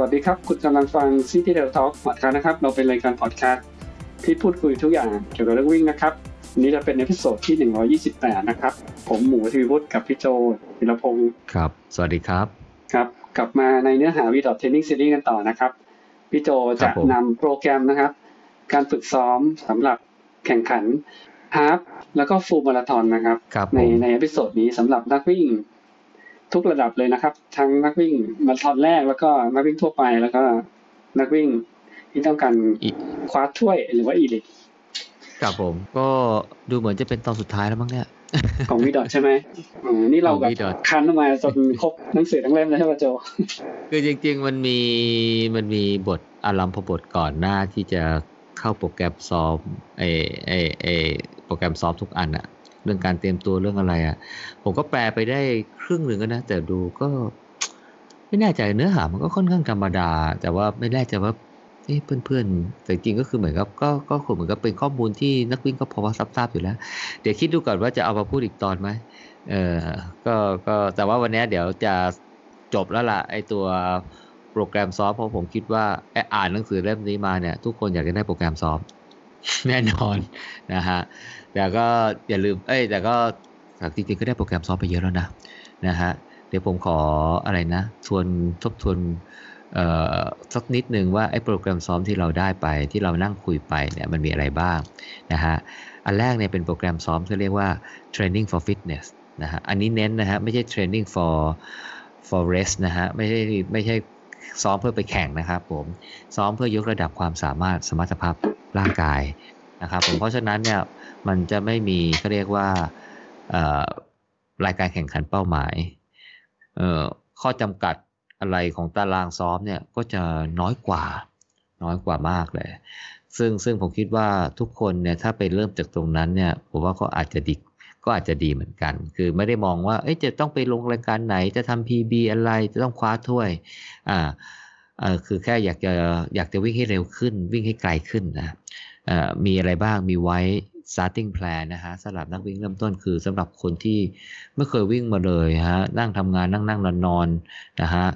วัสดีครับ คุณกำลังฟัง City Trail Talk พอดคาส์นะครับ เราเป็นรายการพอดคาสต์ที่พูดคุยทุกอย่างเกี่ยวกับเรื่องวิ่งนะครับวันนี้จะเป็น episode ที่ 128 นะครับ ผมหมูทวีวุฒิกับพี่โจธีรพงศ์ครับ สวัสดีครับ ครับ กลับมาในเนื้อหา v d o t Training Series กันต่อนะครับ พี่โจครับผมจะนำโปรแกรมนะครับ การฝึกซ้อมสำหรับแข่งขัน half แล้วก็ full มาราธอนนะครับครับผมในใน episode นี้สำหรับนักวิ่ง ทุกระดับเลยนะครับ ทั้งนักวิ่งมาราธอนแรกแล้วก็นักวิ่งทั่วไปแล้วก็นักวิ่งที่ต้องการอีคว้าถ้วยหรือว่าอีลิทครับผมก็ดูเหมือนจะเป็นตอนสุดท้ายแล้วมั้งเนี่ย ของวีดอทใช่ไหมอ๋อนี่เราแบบของ VDOT คันออกมาจนครบหนังสือทั้งเล่มเลยใช่ไหมโจ คือจริงๆมันมีมันมีบทอารัมพบทก่อนหน้าที่จะเข้าโปรแกรมซ้อมไอไอไอโปรแกรมซ้อมทุกอันอะ เรื่องการเตรียมตัวเรื่องอะไรอะผมก็แปลไปได้ครึ่งหนึ่งแล้วนะ แต่ดูก็ ไม่แน่ใจเนื้อหามันก็ค่อนข้างธรรมดา แต่ว่าไม่แน่ใจว่าเอ๊ะเพื่อนๆแต่จริงก็คือเหมือนกับก็ก็คงเหมือนกับเป็นข้อมูลที่นักวิ่งก็พอว่าทราบๆอยู่แล้ว เดี๋ยวคิดดูก่อนว่าจะเอามาพูดอีกตอนไหมเออก็ก็แต่ว่าวันนี้เดี๋ยวจะจบแล้วล่ะไอตัวโปรแกรมซ้อมเพราะผมคิดว่าออ่านหนังสือเล่มนี้มาเนี่ย ทุกคนอยากจะได้โปรแกรมซ้อมแน่นอนนะฮะ แต่ก็อย่าลืม เอ้ย แต่ก็จริงๆก็ได้โปรแกรมซ้อมไปเยอะแล้วนะ นะฮะ เดี๋ยวผมขออะไรนะทวนทบทวนเอ่อสักนิดหนึ่งว่าไอ้โปรแกรมซ้อมที่เราได้ไปที่เรานั่งคุยไปเนี่ยมันมีอะไรบ้างนะฮะ อันแรกเนี่ยเป็นโปรแกรมซ้อมที่เรียกว่า training for fitness นะฮะ อันนี้เน้นนะฮะไม่ใช่ training for for rest นะฮะไม่ใช่ไม่ใช่ซ้อมเพื่อไปแข่งนะครับผม ซ้อมเพื่อยกระดับความสามารถสมรรถภาพร่างกายนะครับผมเพราะฉะนั้นเนี่ย มันจะไม่มีเขาเรียกว่าอรายการแข่งขันเป้าหมายเอข้อจำกัดอะไรของตารางซ้อมเนี่ยก็จะน้อยกว่าน้อยกว่ามากเลย ซึ่งซึ่งผมคิดว่าทุกคนเนี่ยถ้าไปเริ่มจากตรงนั้นเนี่ยผมว่าก็อาจจะดีก็อาจจะดีเหมือนกัน คือไม่ได้มองว่า เอ๊ะจะต้องไปลงรายการไหน จะทำ PB อะไร จะต้องคว้าถ้วย อ่าเออคือแค่อยากจะอยากจะวิ่งให้เร็วขึ้น วิ่งให้ไกลขึ้นนะอ่อมีอะไรบ้าง มีไว้ starting plan นะฮะสำหรับนักวิ่งเริ่มต้นคือสำหรับคนที่ไม่เคยวิ่งมาเลยฮะนั่งทำงานนั่งนั่งนอนนอนนะฮะ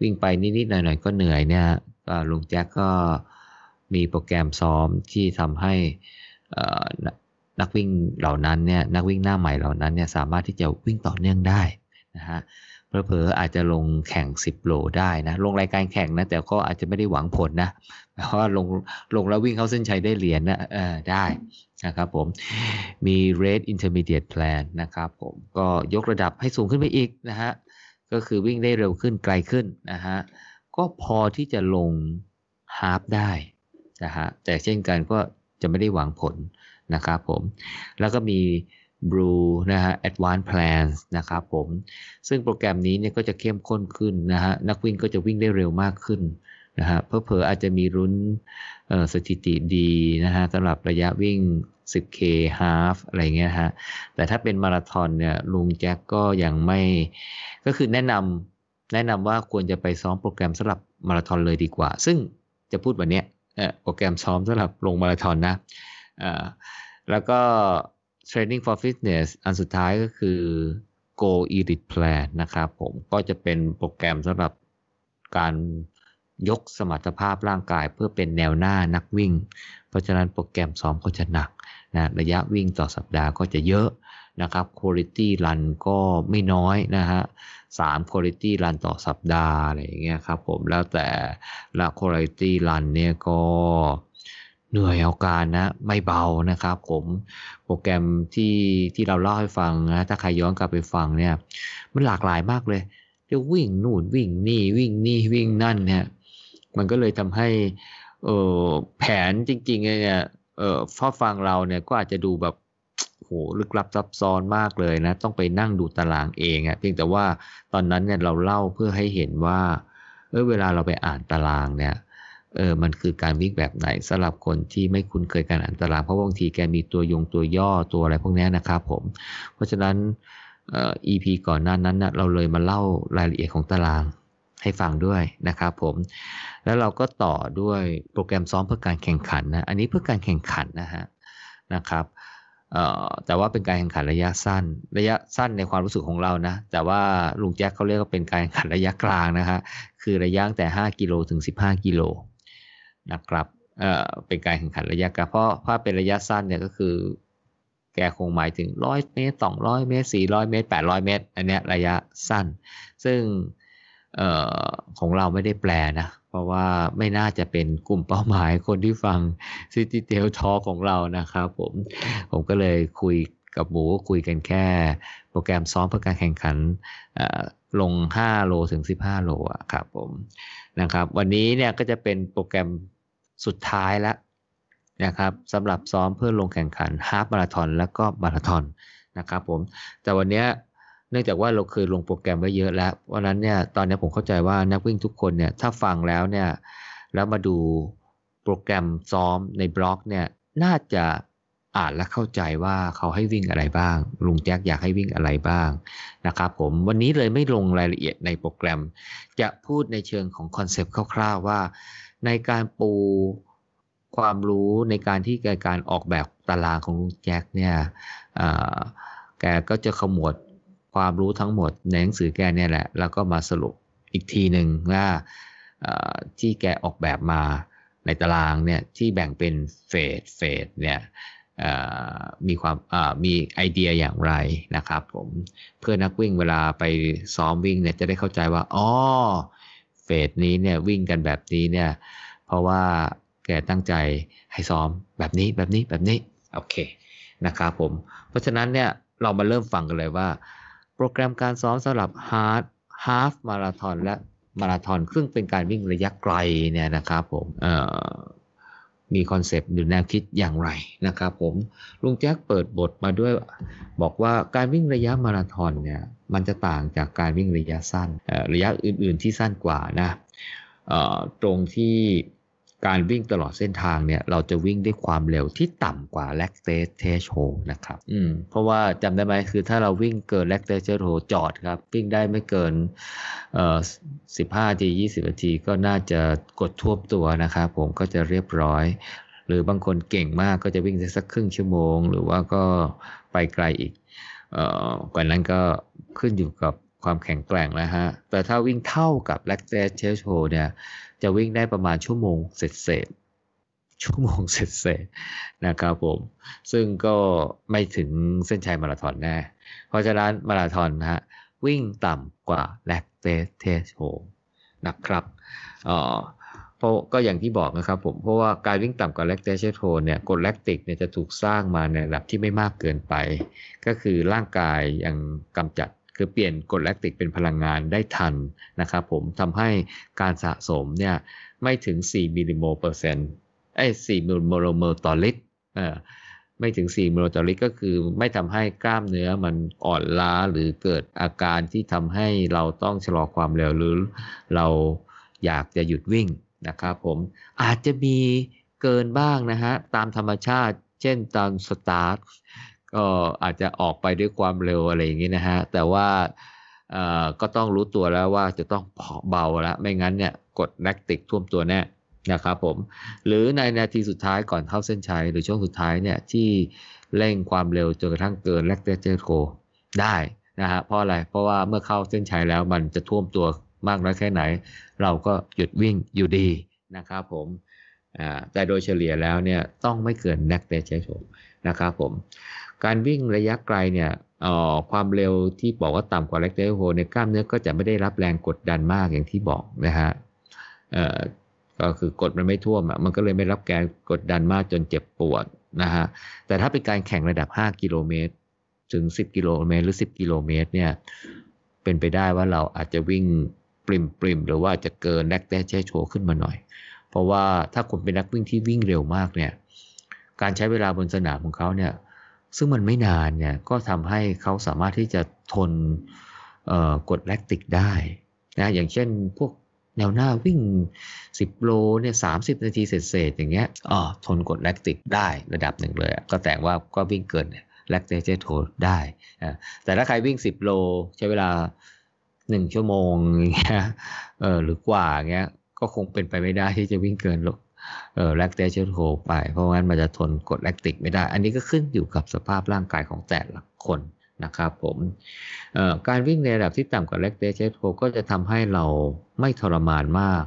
วิ่งไปนิดๆหน่อยๆก็เหนื่อยเนี่ยลุงแจ็คก็มีโปรแกรมซ้อมที่ทำให้นักนักวิ่งเหล่านั้นเนี่ยนักวิ่งหน้าใหม่เหล่านั้นเนี่ยสามารถที่จะวิ่งต่อเนื่องได้นะฮะเผลอๆอาจจะลงแข่ง 10 โลได้นะ ลงรายการแข่งนะ แต่ก็อาจจะไม่ได้หวังผลนะ เพราะว่าลงลงแล้ววิ่งเข้าเส้นชัยได้เหรียญนะเออได้นะครับผมมี Rate Intermediate Plan นะครับผมก็ยกระดับให้สูงขึ้นไปอีกนะฮะก็คือวิ่งได้เร็วขึ้นไกลขึ้นนะฮะก็พอที่จะลงฮาฟได้นะฮะแต่เช่นกันก็จะไม่ได้หวังผลนะครับผมแล้วก็มี Blue นะฮะ Advanced Plans นะครับผมซึ่งโปรแกรมนี้เนี่ยก็จะเข้มข้นขึ้นนะฮะนักวิ่งก็จะวิ่งได้เร็วมากขึ้น นะฮะเพอเพออาจจะมีรุ้นสถิติดีนะฮะสำหรับระยะวิ่ง 10K half อะไรเงี้ยฮะแต่ถ้าเป็นมาราธอนเนี่ยลุงแจ็คก็ยังไม่ ก็คือแนะนำแนะนำว่าควรจะไปซ้อมโปรแกรมสำหรับมาราธอนเลยดีกว่า ซึ่งจะพูดแบบเนี้ยโปรแกรมซ้อมสำหรับลงมาราธอนนะแล้วก็ training for fitness อันสุดท้ายก็คือ go elite plan นะครับผมก็จะเป็นโปรแกรมสำหรับการ ยกสมรรถภาพร่างกายเพื่อเป็นแนวหน้านักวิ่ง เพราะฉะนั้นโปรแกรมซ้อมก็จะหนักนะระยะวิ่งต่อสัปดาห์ก็จะเยอะนะครับ quality run ก็ไม่น้อยนะฮะสาม quality run ต่อสัปดาห์อะไรอย่างเงี้ยครับผมแล้วแต่ละ quality run เนี่ยก็เหนื่อยเอาการนะไม่เบานะครับผมโปรแกรมที่ที่เราเล่าให้ฟังนะถ้าใครย้อนกลับไปฟังเนี่ยมันหลากหลายมากเลยจะวิ่งนู่นวิ่งนี่วิ่งนี่วิ่งนั่นเนี่ย มันก็เลยทำให้แผนจริงๆเนี่ยเออพอฟังเราเนี่ยก็อาจจะดูแบบโหลึกลับซับซ้อนมากเลยนะ ต้องไปนั่งดูตารางเองอะเพียงแต่ว่าตอนนั้นเนี่ยเราเล่าเพื่อให้เห็นว่าเออเวลาเราไปอ่านตารางเนี่ยเออมันคือการวิ่งแบบไหนสำหรับคนที่ไม่คุ้นเคยการอ่านตารางเพราะบางทีแกมีตัวยงตัวย่อตัวอะไรพวกนี้นะครับผม เพราะฉะนั้นเอ่อ EP ก่อนหน้านั้นนะเราเลยมาเล่ารายละเอียดของตาราง ให้ฟังด้วยนะครับผมแล้วเราก็ต่อด้วยโปรแกรมซ้อมเพื่อการแข่งขันนะอันนี้เพื่อการแข่งขันนะฮะนะครับเอ่อแต่ว่าเป็นการแข่งขันระยะสั้น ระยะสั้นในความรู้สึกของเรานะ แต่ว่าลุงแจ็คเขาเรียกว่าเป็นการแข่งขันระยะกลางนะฮะคือระยะตั้งแต่ 5 กิโลถึง 15 กิโลนะครับเอ่อเป็นการแข่งขันระยะกลางเพราะถ้าเป็นระยะสั้นเนี่ยก็คือ แกคงหมายถึงร้อยเมตรสองร้อยเมตรสี่ร้อยเมตรแปดร้อยเมตร อันเนี้ยระยะสั้น ซึ่ง ออของเราไม่ได้แปลนะ เพราะว่าไม่น่าจะเป็นกลุ่มเป้าหมายคนที่ฟัง City t a l Talk ของเรานะครับผม ผมก็เลยคุยกับหมูก็คุยกันแค่ โปรแกรมซ้อมเพื่อการแข่งขันลง 5 โลถึง 15 โลอะครับผมนะครับ วันนี้เนี่ยก็จะเป็นโปรแกรมสุดท้ายแล้วนะครับสำหรับซ้อมเพื่อลงแข่งขันฮาฟมาราทอนแล้วก็มาราทอนนะครับผมแต่วันนี้ นื่องจากว่าเราเคยลงโปรแกรมไว้เยอะแล้ววันนั้นเนี่ยตอนนี้ผมเข้าใจว่านักวิ่งทุกคนเนี่ยถ้าฟังแล้วเนี่ยแล้วมาดูโปรแกรมซ้อมในบล็อกเนี่ยน่าจะอ่านและเข้าใจว่าเขาให้วิ่งอะไรบ้าง ลุงแจ็คอยากให้วิ่งอะไรบ้างนะครับผมวันนี้เลยไม่ลงรายละเอียดในโปรแกรม จะพูดในเชิงของคอนเซปต์คร่าวๆว่า ในการปูความรู้ในการที่แกการออกแบบตารางของลุงแจ็คเนี่ยแกก็จะขมวด ความรู้ทั้งหมดในหนังสือแกเนี่ยแหละ แล้วก็มาสรุปอีกทีหนึ่งว่าที่แกออกแบบมาในตารางเนี่ยที่แบ่งเป็นเฟสเฟสเนี่ยมีความมีไอเดียอย่างไรนะครับผมเพื่อนักวิ่งเวลาไปซ้อมวิ่งเนี่ยจะได้เข้าใจว่าอ๋อเฟสนี้เนี่ยวิ่งกันแบบนี้เนี่ยเพราะว่าแกตั้งใจให้ซ้อมแบบนี้แบบนี้แบบนี้โอเคนะครับผมเพราะฉะนั้นเนี่ยเรามาเริ่มฟังกันเลยว่า โปรแกรมการซ้อมสำหรับ half half มาราธอนและมาราธอนซึ่งเป็นการวิ่งระยะไกลเนี่ยนะครับผมมี concept หรือแนวคิดอย่างไรนะครับผมลุงแจ็คเปิดบทมาด้วย บอกว่าการวิ่งระยะมาราธอนเนี่ยมันจะต่างจากการวิ่งระยะสั้นระยะอื่น ๆ ที่สั้นกว่านะตรงที่ การวิ่งตลอดเส้นทางเนี่ยเราจะวิ่งด้วยความเร็วที่ต่ำกว่า lactate threshold นะครับอืมเพราะว่าจำได้ไหมคือถ้าเราวิ่งเกิน lactate threshold จอดครับ วิ่งได้ไม่เกินเอ่อ15นาที20นาทีก็น่าจะกดท่วมตัวนะครับผมก็จะเรียบร้อย หรือบางคนเก่งมากก็จะวิ่งได้สักครึ่งชั่วโมง หรือว่าก็ไปไกลอีกเอ่อกว่านั้นก็ขึ้นอยู่กับความแข็งแกร่งนะฮะแต่ถ้าวิ่งเท่ากับ lactate threshold เนี่ย จะวิ่งได้ประมาณชั่วโมงเสร็จเสร็จๆชั่วโมงเสร็จเสร็จๆนะครับผม ซึ่งก็ไม่ถึงเส้นชัยมาราธอนแน่ เพราะฉะนั้นมาราธอนนะฮะวิ่งต่ำกว่า lactate threshold นะครับเอ่อเพราะก็อย่างที่บอกนะครับผม เพราะว่าการวิ่งต่ำกว่า lactate threshold เนี่ยกรดแลคติกเนี่ยจะถูกสร้างมาในระดับที่ไม่มากเกินไป ก็คือร่างกายยังกำจัด คือเปลี่ยนกรดแลคติกเป็นพลังงานได้ทันนะครับผมทำให้การสะสมเนี่ยไม่ถึง 4 มิลลิโมลเปอร์เซ็นต์ไอ้4มิลลิโมลต่อลิตรไม่ถึง 4 มิลลิโมลต่อลิตรก็คือไม่ทำให้กล้ามเนื้อมันอ่อนล้าหรือเกิดอาการที่ทำให้เราต้องชะลอความเร็วหรือเราอยากจะหยุดวิ่งนะครับผมอาจจะมีเกินบ้างนะฮะตามธรรมชาติ เช่นตอนสตาร์ท ก็อาจจะออกไปด้วยความเร็วอะไรอย่างนี้นะฮะ แต่ว่าก็ต้องรู้ตัวแล้วว่าจะต้องเบาแล้ว ไม่งั้นเนี่ยกดแลคติกท่วมตัวแน่นะครับผม หรือในนาทีสุดท้ายก่อนเข้าเส้นชัยหรือช่วงสุดท้ายเนี่ยที่เร่งความเร็วจนกระทั่งเกิน lactate threshold ได้นะฮะเพราะอะไรเพราะว่าเมื่อเข้าเส้นชัยแล้วมันจะท่วมตัวมากน้อยแค่ไหน เราก็หยุดวิ่งอยู่ดีนะครับผมแต่โดยเฉลี่ยแล้วเนี่ยต้องไม่เกิน lactate threshold นะครับผม การวิ่งระยะไกลเนี่ยออความเร็วที่บอกว่าต่ำกว่า lactate threshold ในกล้ามเนื้อก็จะไม่ได้รับแรงกดดันมากอย่างที่บอกนะฮะก็คือกดมันไม่ท่วมอะมันก็เลยไม่รับแรงกดดันมากจนเจ็บปวดนะฮะแต่ถ้าเป็นการแข่งระดับ 5 กิโลเมตร ถึง 10 กิโลเมตร หรือ 10 กิโลเมตรเนี่ยเป็นไปได้ว่าเราอาจจะวิ่งปริมปริมหรือว่าจะเกินแลคเตเชโชขึ้นมาหน่อย เพราะว่าถ้าคนเป็นนักวิ่งที่วิ่งเร็วมากเนี่ยการใช้เวลาบนสนามของเขาเนี่ย ซึ่งมันไม่นานเนี่ยก็ทำให้เขาสามารถที่จะทนกดแลคติกได้นะอย่างเช่นพวกแนวหน้าวิ่ง 10 โลเนี่ยสานาทีเศษๆอย่างเงี้ยอ๋อทนกดแลคติกได้ระดับหนึ่งเลย ก็แต่ว่าก็วิ่งเกินแลคเตเจโทได้อ่แต่ถ้าใครวิ่ง 10 โลใช้เวลา 1 ชั่วโมงอย่างเงี้ยเออหรือกว่าเงี้ยก็คงเป็นไปไม่ได้ที่จะวิ่งเกิน เออแลคเตชโฮไป เพราะงั้นมันจะทนกดแลคติกไม่ได้ อันนี้ก็ขึ้นอยู่กับสภาพร่างกายของแต่ละคนนะครับผมการวิ่งในระดับที่ต่ำกว่าแลคเตชโฮก็จะทำให้เราไม่ทรมานมาก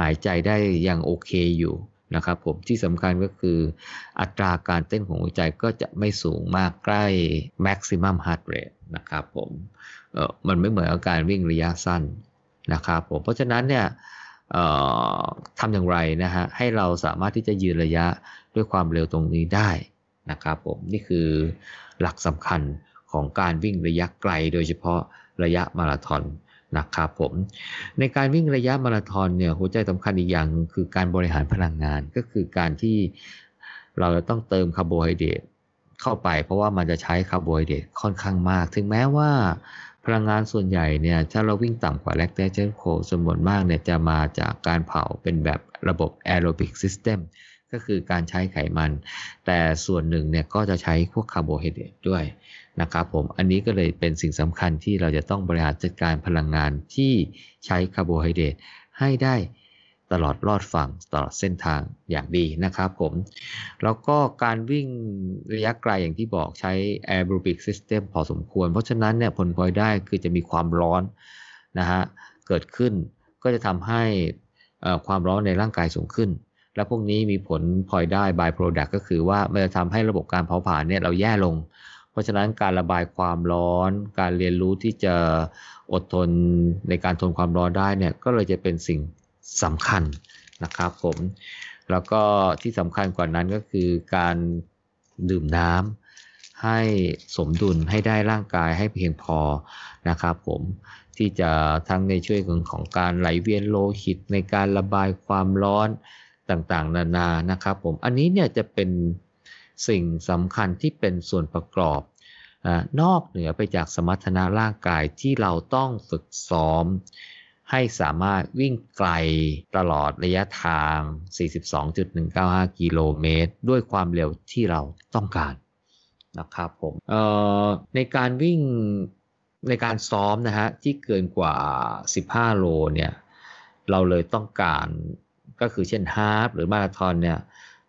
หายใจได้ยังโอเคอยู่นะครับผมที่สำคัญก็คืออัตราการเต้นของหัวใจก็จะไม่สูงมากใกล้ maximum heart rate นะครับผมมันไม่เหมือนกับการวิ่งระยะสั้นนะครับผมเพราะฉะนั้นเนี่ย ทำอย่างไรนะฮะให้เราสามารถที่จะยืนระยะด้วยความเร็วตรงนี้ได้นะครับผมนี่คือหลักสำคัญของการวิ่งระยะไกลโดยเฉพาะระยะมาราธอนนะครับผมในการวิ่งระยะมาราธอนเนี่ยหัวใจสำคัญอีกอย่างคือการบริหารพลังงานก็คือการที่เราจะต้องเติมคาร์โบไฮเดรตเข้าไป เพราะว่ามันจะใช้คาร์โบไฮเดรตค่อนข้างมาก ถึงแม้ว่า พลังงานส่วนใหญ่เนี่ยถ้าเราวิ่งต่ำกว่า lactate threshold จำนวนมากเนี่ยจะมาจากการเผาเป็นแบบระบบ aerobic system ก็คือการใช้ไขมัน แต่ส่วนหนึ่งเนี่ยก็จะใช้พวกคาร์โบไฮเดรตด้วยนะครับผมอันนี้ก็เลยเป็นสิ่งสำคัญที่เราจะต้องบริหารจัดการพลังงานที่ใช้คาร์โบไฮเดรตให้ได้ ตลอดรอดฝั่งตลอดเส้นทางอย่างดีนะครับผม แล้วก็การวิ่งระยะไกลอย่างที่บอกใช้ aerobic system พอสมควร เพราะฉะนั้นเนี่ยผลพลอยได้คือจะมีความร้อนนะฮะเกิดขึ้นก็จะทำให้ความร้อนในร่างกายสูงขึ้น และพวกนี้มีผลพลอยได้ by product ก็คือว่ามันจะทำให้ระบบการเผาผลาญเนี่ยเราแย่ลง เพราะฉะนั้นการระบายความร้อน การเรียนรู้ที่จะอดทนในการทนความร้อนได้เนี่ยก็เลยจะเป็นสิ่ง สำคัญนะครับผม แล้วก็ที่สำคัญกว่านั้นก็คือการดื่มน้ำให้สมดุลให้ได้ร่างกายให้เพียงพอนะครับผมที่จะทั้งในช่วยของของการไหลเวียนโลหิตในการระบายความร้อนต่างๆ นานานะครับผมอันนี้เนี่ยจะเป็นสิ่งสำคัญที่เป็นส่วนประกอบนอกเหนือไปจากสมรรถนะร่างกายที่เราต้องฝึกซ้อม ให้สามารถวิ่งไกลตลอดระยะทาง 42.195 กิโลเมตร ด้วยความเร็วที่เราต้องการนะครับผมในการวิ่งในการซ้อมนะฮะที่เกินกว่า 15 โลเนี่ยเราเลยต้องการก็คือเช่นฮาฟหรือมาราธอนเนี่ย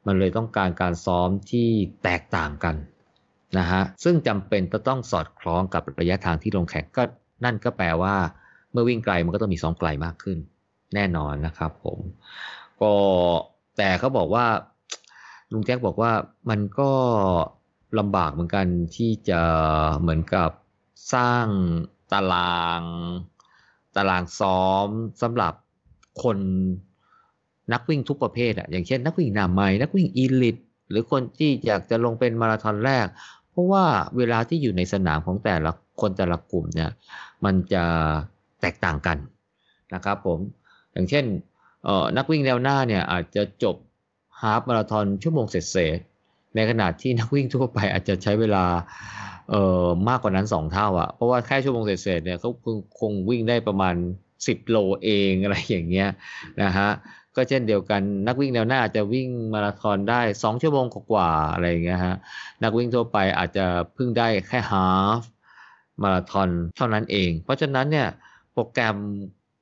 มันเลยต้องการการซ้อมที่แตกต่างกันนะฮะซึ่งจำเป็นจะต้องสอดคล้องกับระยะทางที่ลงแข่งก็นั่นก็แปลว่า เมื่อวิ่งไกลมันก็ต้องมีซ้อมไกลมากขึ้น แน่นอนนะครับผม ก็แต่เขาบอกว่าลุงแจ็คบอกว่ามันก็ลำบากเหมือนกันที่จะเหมือนกับสร้างตาราง ตารางซ้อมสำหรับคนนักวิ่งทุกประเภทอะอย่างเช่น นักวิ่งหน้าใหม่นักวิ่งอีลิตหรือคนที่อยากจะลงเป็นมาราธอนแรก เพราะว่าเวลาที่อยู่ในสนามของแต่ละคนแต่ละกลุ่มเนี่ย มันจะ แตกต่างกันนะครับผมอย่างเช่นนักวิ่งแนวหน้าเนี่ยอาจจะจบฮาฟมาราธอนชั่วโมงเศษในขณะที่นักวิ่งทั่วไปอาจจะใช้เวลาเอ่อมากกว่านั้นสองเท่าอะ่ะเพราะว่าแค่ชั่วโมงเศษเนี่ยเขาคงวิ่งได้ประมาณสิบโลเองอะไรอย่างเงี้ยนะฮะก็เช่นเดียวกันนักวิ่งแนวหน้าอาจจะวิ่งมาราธอนได้สองชั่วโมงกว่าอะไรอย่างเงี้ยฮะนักวิ่งทั่วไปอาจจะเพิ่งได้แค่ฮาฟมาราธอนเท่านั้นเอง เพราะฉะนั้นเนี่ย โปรแกรม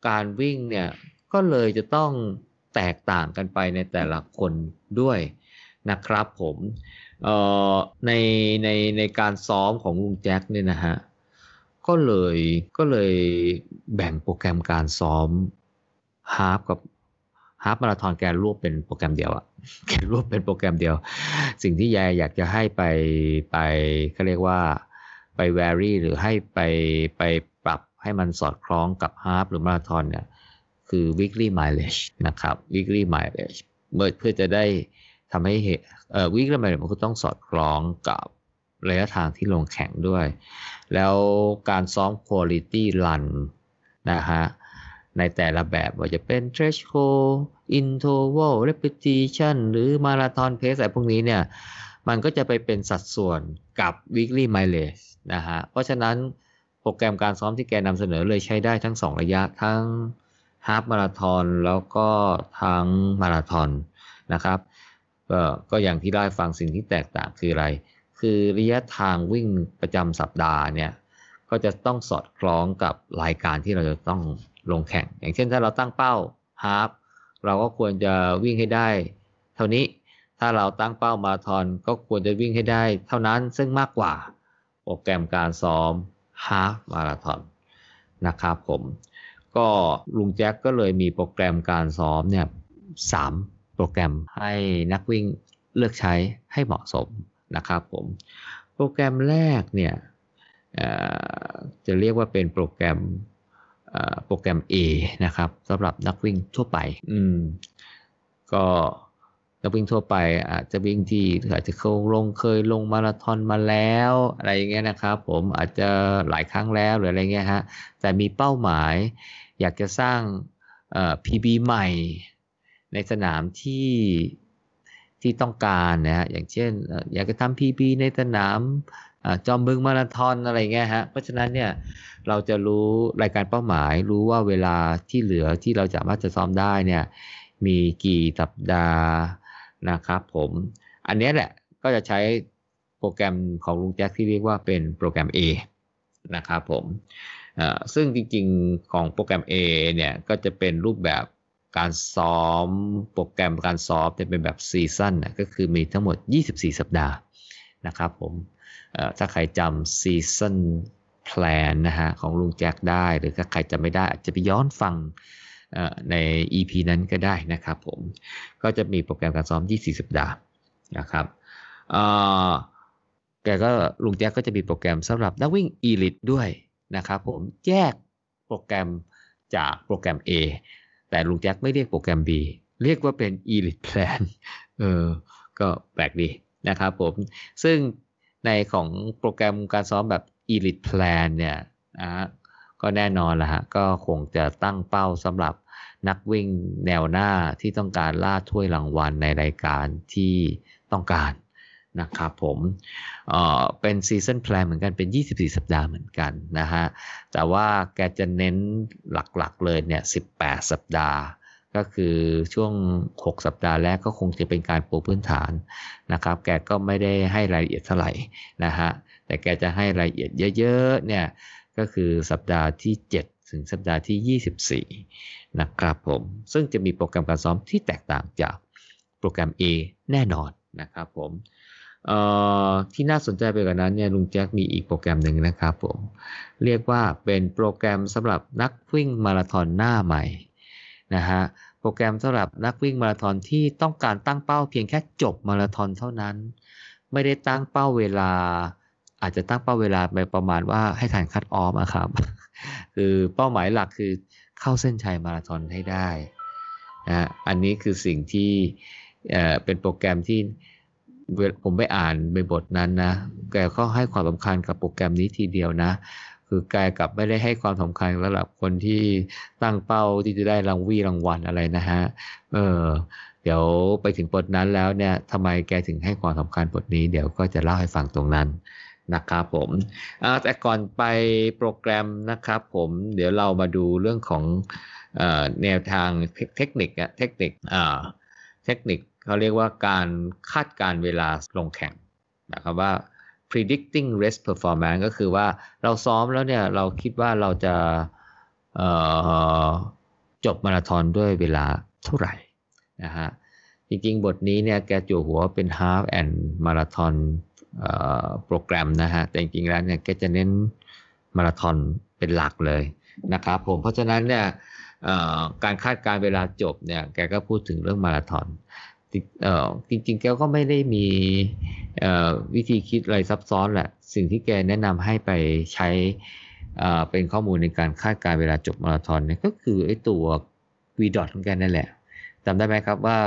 การวิ่งเนี่ยก็เลยจะต้องแตกต่างกันไปในแต่ละคนด้วยนะครับผมในในในการซ้อมของลุงแจ็คเนี่ยนะฮะก็เลยก็เลยแบ่งโปรแกรมการซ้อมฮาฟกับฮาฟมาราธอนแกรวบเป็นโปรแกรมเดียวอะแกรวบเป็นโปรแกรมเดียว สิ่งที่ยายอยากจะให้ไปไปเขาเรียกว่าไปแวรี่หรือให้ไปไป ให้มันสอดคล้องกับฮาฟหรือมาราธอนเนี่ยคือ weekly mileage นะครับ weekly mileage เมื่อเพื่อจะได้ทำให้เอ่อ weekly mileage มันก็ต้องสอดคล้องกับระยะทางที่ลงแข่งด้วย แล้วการซ้อม quality run นะฮะในแต่ละแบบว่าจะเป็น threshold interval repetition หรือ marathon pace อะไรพวกนี้เนี่ย มันก็จะไปเป็นสัดส่วนกับ weekly mileage นะฮะ เพราะฉะนั้น โปรแกรมการซ้อมที่แกนำเสนอเลยใช้ได้ทั้ง 2 ระยะทั้ง half marathon แล้วก็ทั้งมาราธอนนะครับก็อย่างที่ได้ฟังสิ่งที่แตกต่างคืออะไร คือระยะทางวิ่งประจำสัปดาห์เนี่ยก็จะต้องสอดคล้องกับรายการที่เราจะต้องลงแข่ง อย่างเช่นถ้าเราตั้งเป้าฮาฟเราก็ควรจะวิ่งให้ได้ เท่านี้ถ้าเราตั้งเป้ามาราธอนก็ควรจะวิ่งให้ได้ เท่านั้นซึ่งมากกว่าโปรแกรมการซ้อม ฮาฟมาราธอนนะครับผม ก็ลุงแจ็คก็เลยมีโปรแกรมการซ้อมเนี่ยสามโปรแกรมให้นักวิ่งเลือกใช้ให้เหมาะสมนะครับผม โปรแกรมแรกเนี่ยจะเรียกว่าเป็นโปรแกรมโปรแกรม A นะครับสำหรับนักวิ่งทั่วไป อืม ก็ นักวิ่งทั่วไปอาจจะวิ่งที่อาจจะเคยลงเคยลงมาราธอนมาแล้วอะไรอย่างเงี้ยนะครับผมอาจจะหลายครั้งแล้วหรืออะไรเงี้ยฮะแต่มีเป้าหมาย อยากจะสร้างเอ่อ PB ใหม่ ในสนามที่ที่ต้องการนะฮะอย่างเช่น อยากจะทำ PB ในสนามจอมบึงมาราธอนอะไรเงี้ยฮะเพราะฉะนั้นเนี่ยเราจะรู้รายการเป้าหมายรู้ว่าเวลาที่เหลือที่เราสามารถจะซ้อมได้เนี่ยมีกี่สัปดาห์ นะครับผมอันนี้แหละก็จะใช้โปรแกรมของลุงแจ็คที่เรียกว่าเป็นโปรแกรม A นะครับผมซึ่งจริงๆของโปรแกรม A เนี่ยก็จะเป็นรูปแบบการซ้อมโปรแกรมการซ้อมจะเป็นแบบซีซั่นก็คือมีทั้งหมด 24 สัปดาห์นะครับผมถ้าใครจำซีซั่นแพลนนะฮะของลุงแจ็คได้ หรือถ้าใครจำไม่ได้อาจจะไปย้อนฟัง ใน EP นั้นก็ได้นะครับผม ก็จะมีโปรแกรมการซ้อม 24 สัปดาห์นะครับแกก็ลุงแจ็คก็จะมีโปรแกรมสำหรับนักวิ่ง Elite ด้วยนะครับผมแยกโปรแกรมจากโปรแกรม A แต่ลุงแจ็คไม่เรียกโปรแกรม B เรียกว่าเป็น Elite Plan เออ ก็แปลกดีนะครับผม ซึ่งในของโปรแกรมการซ้อมแบบ Elite Plan เนี่ยนะ ก็แน่นอนละฮะก็คงจะตั้งเป้าสำหรับนักวิ่งแนวหน้าที่ต้องการล่าถ้วยรางวัลในรายการที่ต้องการนะครับผมเอ่อเป็น season plan เหมือนกันเป็น 24 สัปดาห์เหมือนกันนะฮะ แต่ว่าแกจะเน้นหลักๆเลยเนี่ย 18 สัปดาห์ ก็คือช่วง 6 สัปดาห์แรกก็คงจะเป็นการปูพื้นฐานนะครับ แกก็ไม่ได้ให้รายละเอียดเท่าไหร่นะฮะ แต่แกจะให้รายละเอียดเยอะๆเนี่ย ก็คือสัปดาห์ที่ 7 ถึงสัปดาห์ที่ 24 นะครับผม ซึ่งจะมีโปรแกรมการซ้อมที่แตกต่างจากโปรแกรม A แน่นอนนะครับผมที่น่าสนใจไปกว่านั้นเนี่ยลุงแจ็คมีอีกโปรแกรมหนึ่งนะครับผม เรียกว่าเป็นโปรแกรมสำหรับนักวิ่งมาราธอนหน้าใหม่นะฮะโปรแกรมสำหรับนักวิ่งมาราธอนที่ต้องการตั้งเป้าเพียงแค่จบมาราธอนเท่านั้น ไม่ได้ตั้งเป้าเวลา อาจจะตั้งเป้าเวลาไปประมาณว่าให้ทันคัดออฟอะครับ คือเป้าหมายหลักคือเข้าเส้นชัยมาราธอนให้ได้นะอันนี้คือสิ่งที่เป็นโปรแกรมที่ผมไปอ่านในบทนั้นนะ แกก็ให้ความสำคัญกับโปรแกรมนี้ทีเดียวนะ คือแกกลับไม่ได้ให้ความสำคัญสำหรับคนที่ตั้งเป้าที่จะได้รางวีรางวัลอะไรนะฮะ เออ เดี๋ยวไปถึงบทนั้นแล้วเนี่ยทำไมแกถึงให้ความสำคัญบทนี้ เดี๋ยวก็จะเล่าให้ฟังตรงนั้น นะครับผมแต่ก่อนไปโปรแกรมนะครับผมเดี๋ยวเรามาดูเรื่องของแนวทางเทคนิคเทคนิคเทคนิคเขาเรียกว่าการคาดการเวลาลงแข่งนะครับว่า predicting race performance ก็คือว่าเราซ้อมแล้วเนี่ยเราคิดว่าเราจะจบมาราธอนด้วยเวลาเท่าไหร่นะฮะจริงๆ บทนี้เนี่ยแกจู่หัวเป็น half and marathon โปรแกรมนะฮะแต่จริงๆแล้วเนี่ยแกจะเน้นมาราธอนเป็นหลักเลยนะครับผมเพราะฉะนั้นเนี่ยการคาดการเวลาจบเนี่ยแกก็พูดถึงเรื่องมาราธอนจริงๆ แกก็ไม่ได้มีวิธีคิดอะไรซับซ้อนแหละ สิ่งที่แกแนะนำให้ไปใช้เป็นข้อมูลในการคาดการเวลาจบมาราธอนเนี่ยก็คือไอ้ตัว v ดอทของแกนั่นแหละจำได้ไหมครับว่า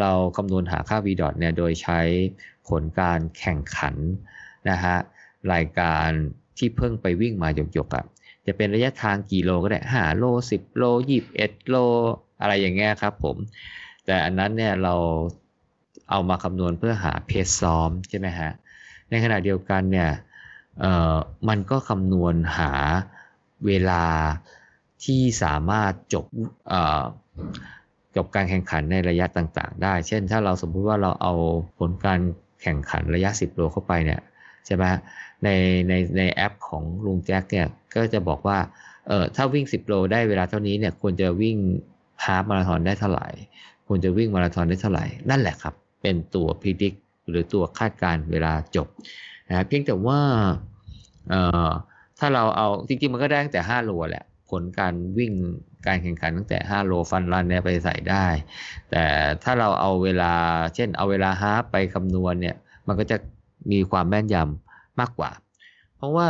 เราคำนวณหาค่า v ดอทเนี่ยโดยใช้ผลการแข่งขันนะฮะรายการที่เพิ่งไปวิ่งมาหยกๆอะจะเป็นระยะทางกี่โลก็ได้ห้าโลสิบโลยี่สิบเอ็ดโล อะไรอย่างเงี้ยครับผม แต่อันนั้นเนี่ยเราเอามาคำนวณเพื่อหาเพจซ้อมใช่ไหมฮะ ในขณะเดียวกันเนี่ยเออมันก็คำนวณหาเวลาที่สามารถจบเออ จบการแข่งขันในระยะต่างๆ ได้ เช่น ถ้าเราสมมุติว่าเราเอาผลการแข่งขันระยะ 10 โลเข้าไปเนี่ยใช่ไหมในในในแอปของลุงแจ็คเนี่ยก็จะบอกว่าเออถ้าวิ่ง 10 โลได้เวลาเท่านี้เนี่ยควรจะวิ่งฮาฟมาราธอนได้เท่าไหร่ ควรจะวิ่งมาราธอนได้เท่าไหร่ นั่นแหละครับ เป็นตัวพิจิกหรือตัวคาดการเวลาจบนะเพียงแต่ว่าเอ่อถ้าเราเอาจริงๆมันก็ได้ตั้งแต่ 5 โลแหละ ผลการวิ่งการแข่งขันตั้งแต่ 5 โลฟันรันเนี่ยไปใส่ได้ แต่ถ้าเราเอาเวลา เช่นเอาเวลาฮาไปคำนวณเนี่ย มันก็จะมีความแม่นยำมากกว่า เพราะว่า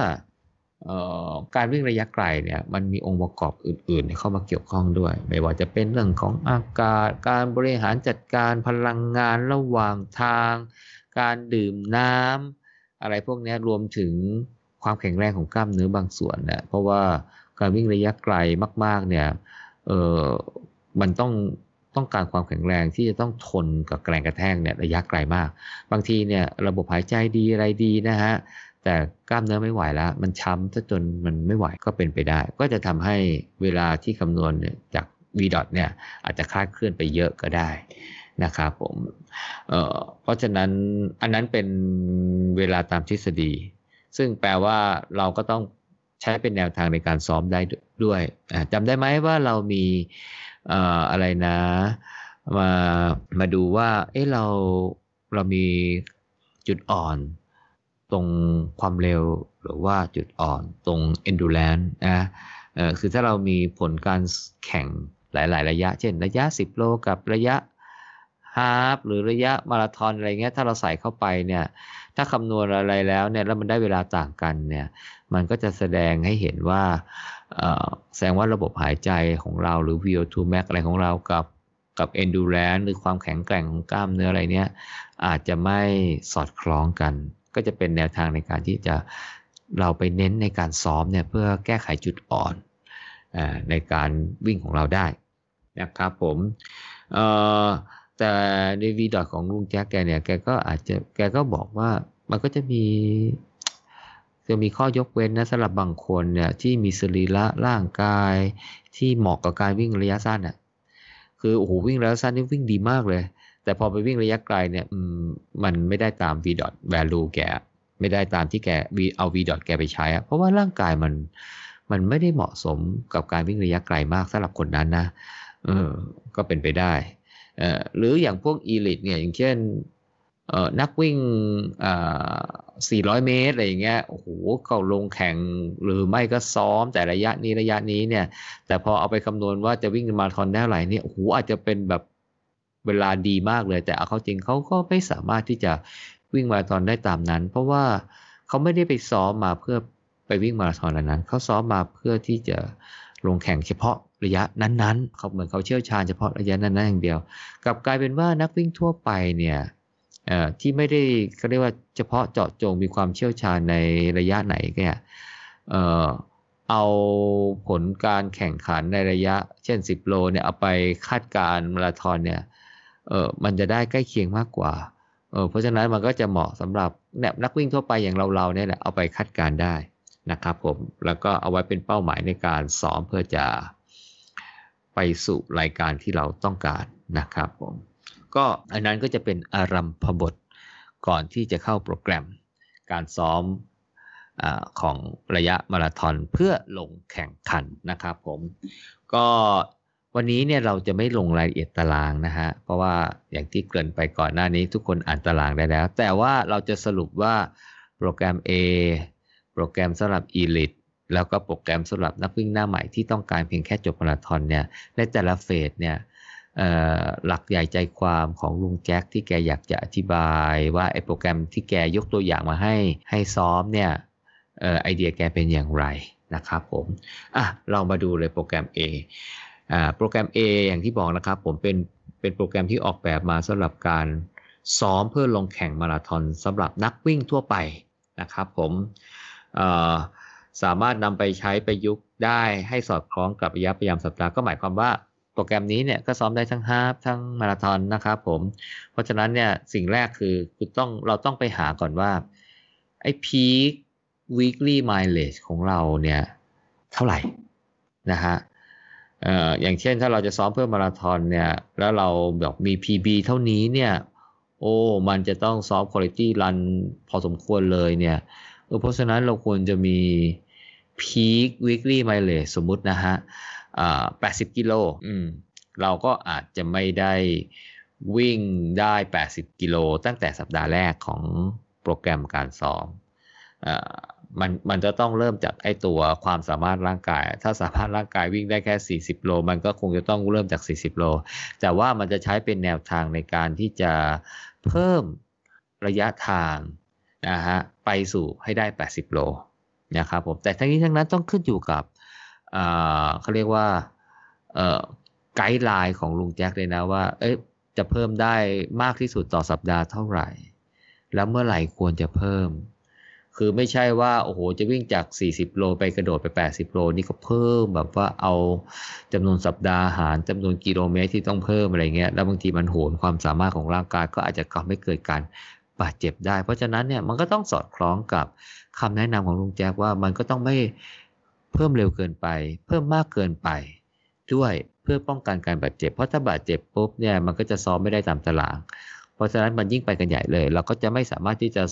การวิ่งระยะไกลเนี่ยมันมีองค์ประกอบอื่น ๆ เข้ามาเกี่ยวข้องด้วย ไม่ว่าจะเป็นเรื่องของอากาศ การบริหารจัดการพลังงานระหว่างทาง การดื่มน้ำอะไรพวกนี้รวมถึงความแข็งแรงของกล้ามเนื้อบางส่วนเนี่ยเพราะว่า การวิ่งระยะไกลมาก ๆ เนี่ยเออมันต้องต้องการความแข็งแรงที่จะต้องทนกับแรงกระแทกเนี่ยระยะไกลมาก บางทีเนี่ยระบบหายใจดีอะไรดีนะฮะแต่กล้ามเนื้อไม่ไหวแล้ว มันช้ำซะจนมันไม่ไหวก็เป็นไปได้ ก็จะทำให้เวลาที่คำนวณจาก v ดอทเนี่ยอาจจะคลาดเคลื่อนไปเยอะก็ได้นะครับผมเเพราะฉะนั้นอันนั้นเป็นเวลาตามทฤษฎี ซึ่งแปลว่าเราก็ต้อง ใช้เป็นแนวทางในการซ้อมได้ด้วยจำได้ไหมว่าเรามีอะไรนะ มามาดูว่าเอ๊ะเราเรามีจุดอ่อน ตรงความเร็วหรือว่าจุดอ่อนตรง endurance นะคือถ้าเรามีผลการแข่งหลาย ๆ ระยะ เช่น ระยะ 10 โลกับระยะฮาฟหรือระยะมาราธอนอะไรเงี้ยถ้าเราใส่เข้าไปเนี่ย ถ้าคำนวณอะไรแล้วเนี่ยแล้วมันได้เวลาต่างกันเนี่ยมันก็จะแสดงให้เห็นว่าแสดงว่าระบบหายใจของเราหรือ VO2 max อะไรของเรากับกับ endurance หรือความแข็งแกร่งของกล้ามเนื้ออะไรเนี้ยอาจจะไม่สอดคล้องกัน ก็จะเป็นแนวทางในการที่จะเราไปเน้นในการซ้อมเนี่ยเพื่อแก้ไขจุดอ่อนอในการวิ่งของเราได้นะครับผม แต่ในวีดอทของลุงแจ็คแกเนี่ยแกก็อาจจะแกก็บอกว่ามันก็จะมีจะมีข้อยกเว้นนะสำหรับบางคนเนี่ยที่มีสรีระร่างกาย ที่เหมาะกับการวิ่งระยะสั้นอะคือโอ้โหวิ่งระยะสั้นนี่วิ่งดีมากเลย แต่พอไปวิ่งระยะไกลเนี่ยมันไม่ได้ตาม v dot value แกไม่ได้ตามที่แกเอา v dot แกไปใช้อะเพราะว่าร่างกายมันมันไม่ได้เหมาะสมกับการวิ่งระยะไกลมากสำหรับคนนั้นนะเออก็เป็นไปได้ หรืออย่างพวกอีลิทเนี่ยอย่างเช่นนักวิ่ง 400 เมตรอะไรอย่างเงี้ย โอ้โห เขาลงแข่งหรือไม่ก็ซ้อมแต่ระยะนี้ระยะนี้เนี่ย แต่พอเอาไปคำนวณว่าจะวิ่งมาราธอนได้เท่าไหร่เนี่ย โอ้โห อาจจะเป็นแบบเวลาดีมากเลย แต่เอาเข้าจริงเขาก็ไม่สามารถที่จะวิ่งมาราธอนได้ตามนั้น เพราะว่าเขาไม่ได้ไปซ้อมมาเพื่อไปวิ่งมาราธอนนั้น เขาซ้อมมาเพื่อที่จะลงแข่งเฉพาะ ระยะนั้นๆเขาเหมือนเขาเชี่ยวชาญเฉพาะระยะนั้นๆอย่างเดียวกลับกลายเป็นว่านักวิ่งทั่วไปเนี่ยที่ไม่ได้เขาเรียกว่าเฉพาะเจาะจงมีความเชี่ยวชาญในระยะไหนเนี่ยเออเอาผลการแข่งขันในระยะ เช่น 10 โลเนี่ยเอาไปคาดการมาราธอนเนี่ยเออมันจะได้ใกล้เคียงมากกว่าเออเพราะฉะนั้นมันก็จะเหมาะสำหรับนักวิ่งทั่วไปอย่างเราๆเนี่ยแหละเอาไปคาดการได้นะครับผมแล้วก็เอาไว้เป็นเป้าหมายในการซ้อมเพื่อจะ ไปสู่รายการที่เราต้องการนะครับผมก็อันนั้นก็จะเป็นอารัมพบทก่อนที่จะเข้าโปรแกรมการซ้อมอของระยะมาราธอนเพื่อลงแข่งขันนะครับผมก็วันนี้เนี่ยเราจะไม่ลงรายละเอียดตารางนะฮะเพราะว่าอย่างที่เกริ่นไปก่อนหน้านี้ทุกคนอ่านตารางได้แล้ว แต่ว่าเราจะสรุปว่าโปรแกรม A โปรแกรมสำหรับ Elite แล้วก็โปรแกรมสำหรับนักวิ่งหน้าใหม่ที่ต้องการเพียงแค่จบมาราธอนเนี่ยในแต่ละเฟสเนี่ยหลักใหญ่ใจความของลุงแจ็คที่แกอยากจะอธิบายว่าไอ้โปรแกรมที่แกยกตัวอย่างมาให้ให้ซ้อมเนี่ยไอเดียแกเป็นอย่างไรนะครับผมอะเรามาดูเลยโปรแกรม A อ่าโปรแกรม A อย่างที่บอกนะครับผมเป็นเป็นโปรแกรมที่ออกแบบมาสำหรับการซ้อมเพื่อลงแข่งมาราธอนสำหรับนักวิ่งทั่วไปนะครับผม สามารถนำไปใช้ประยุกต์ได้ให้สอดคล้องกับระยะพยายามสัปดาห์ก็หมายความว่าโปรแกรมนี้เนี่ยก็ซ้อมได้ทั้งฮาฟทั้งมาราธอนนะครับผม เพราะฉะนั้นเนี่ยสิ่งแรกคือคือต้องเราต้องไปหาก่อนว่าไอ้พีค weekly mileage ของเราเนี่ยเท่าไหร่นะฮะอย่างเช่นถ้าเราจะซ้อมเพื่อมาราธอนเนี่ยแล้วเราแบบมี PB เท่านี้เนี่ยโอ้มันจะต้องซ้อม quality run พอสมควรเลยเนี่ยเออเพราะฉะนั้นเราควรจะมี peak weekly mileage สมมุตินะฮะอ่า80กิโลอืมเราก็อาจจะไม่ได้วิ่งได้ 80 กิโล ตั้งแต่สัปดาห์แรกของโปรแกรมการซ้อมมันมันจะต้องเริ่มจากไอ้ตัวความสามารถร่างกาย ถ้าสามารถร่างกายวิ่งได้แค่ 40 โล มันก็คงจะต้องเริ่มจาก 40 โล แต่ว่ามันจะใช้เป็นแนวทางในการที่จะเพิ่มระยะทางนะฮะไปสู่ให้ได้ 80 โล นะครับผมแต่ทั้งนี้ทั้งนั้นต้องขึ้นอยู่กับเขาเรียกว่าไกด์ไลน์ของลุงแจ็คเลยนะว่าเอ๊ะจะเพิ่มได้มากที่สุดต่อสัปดาห์เท่าไหร่ แล้วเมื่อไหร่ควรจะเพิ่ม คือไม่ใช่ว่าโอ้โหจะวิ่งจาก 40 โลไปกระโดดไป 80 โลนี่ก็เพิ่มแบบว่าเอาจำนวนสัปดาห์หารจำนวนกิโลเมตรที่ต้องเพิ่มอะไรเงี้ยแล้วบางทีมันโหนความสามารถของร่างกายก็อาจจะทำให้เกิดการบาดเจ็บได้ เพราะฉะนั้นเนี่ยมันก็ต้องสอดคล้องกับ คำแนะนำของลุงแจ๊กว่ามันก็ต้องไม่เพิ่มเร็วเกินไป เพิ่มมากเกินไป ด้วยเพื่อป้องกันการบาดเจ็บ เพราะถ้าบาดเจ็บปุ๊บเนี่ยมันก็จะซ้อมไม่ได้ตามตาราง เพราะฉะนั้นมันยิ่งไปกันใหญ่เลย เราก็จะไม่สามารถที่จะ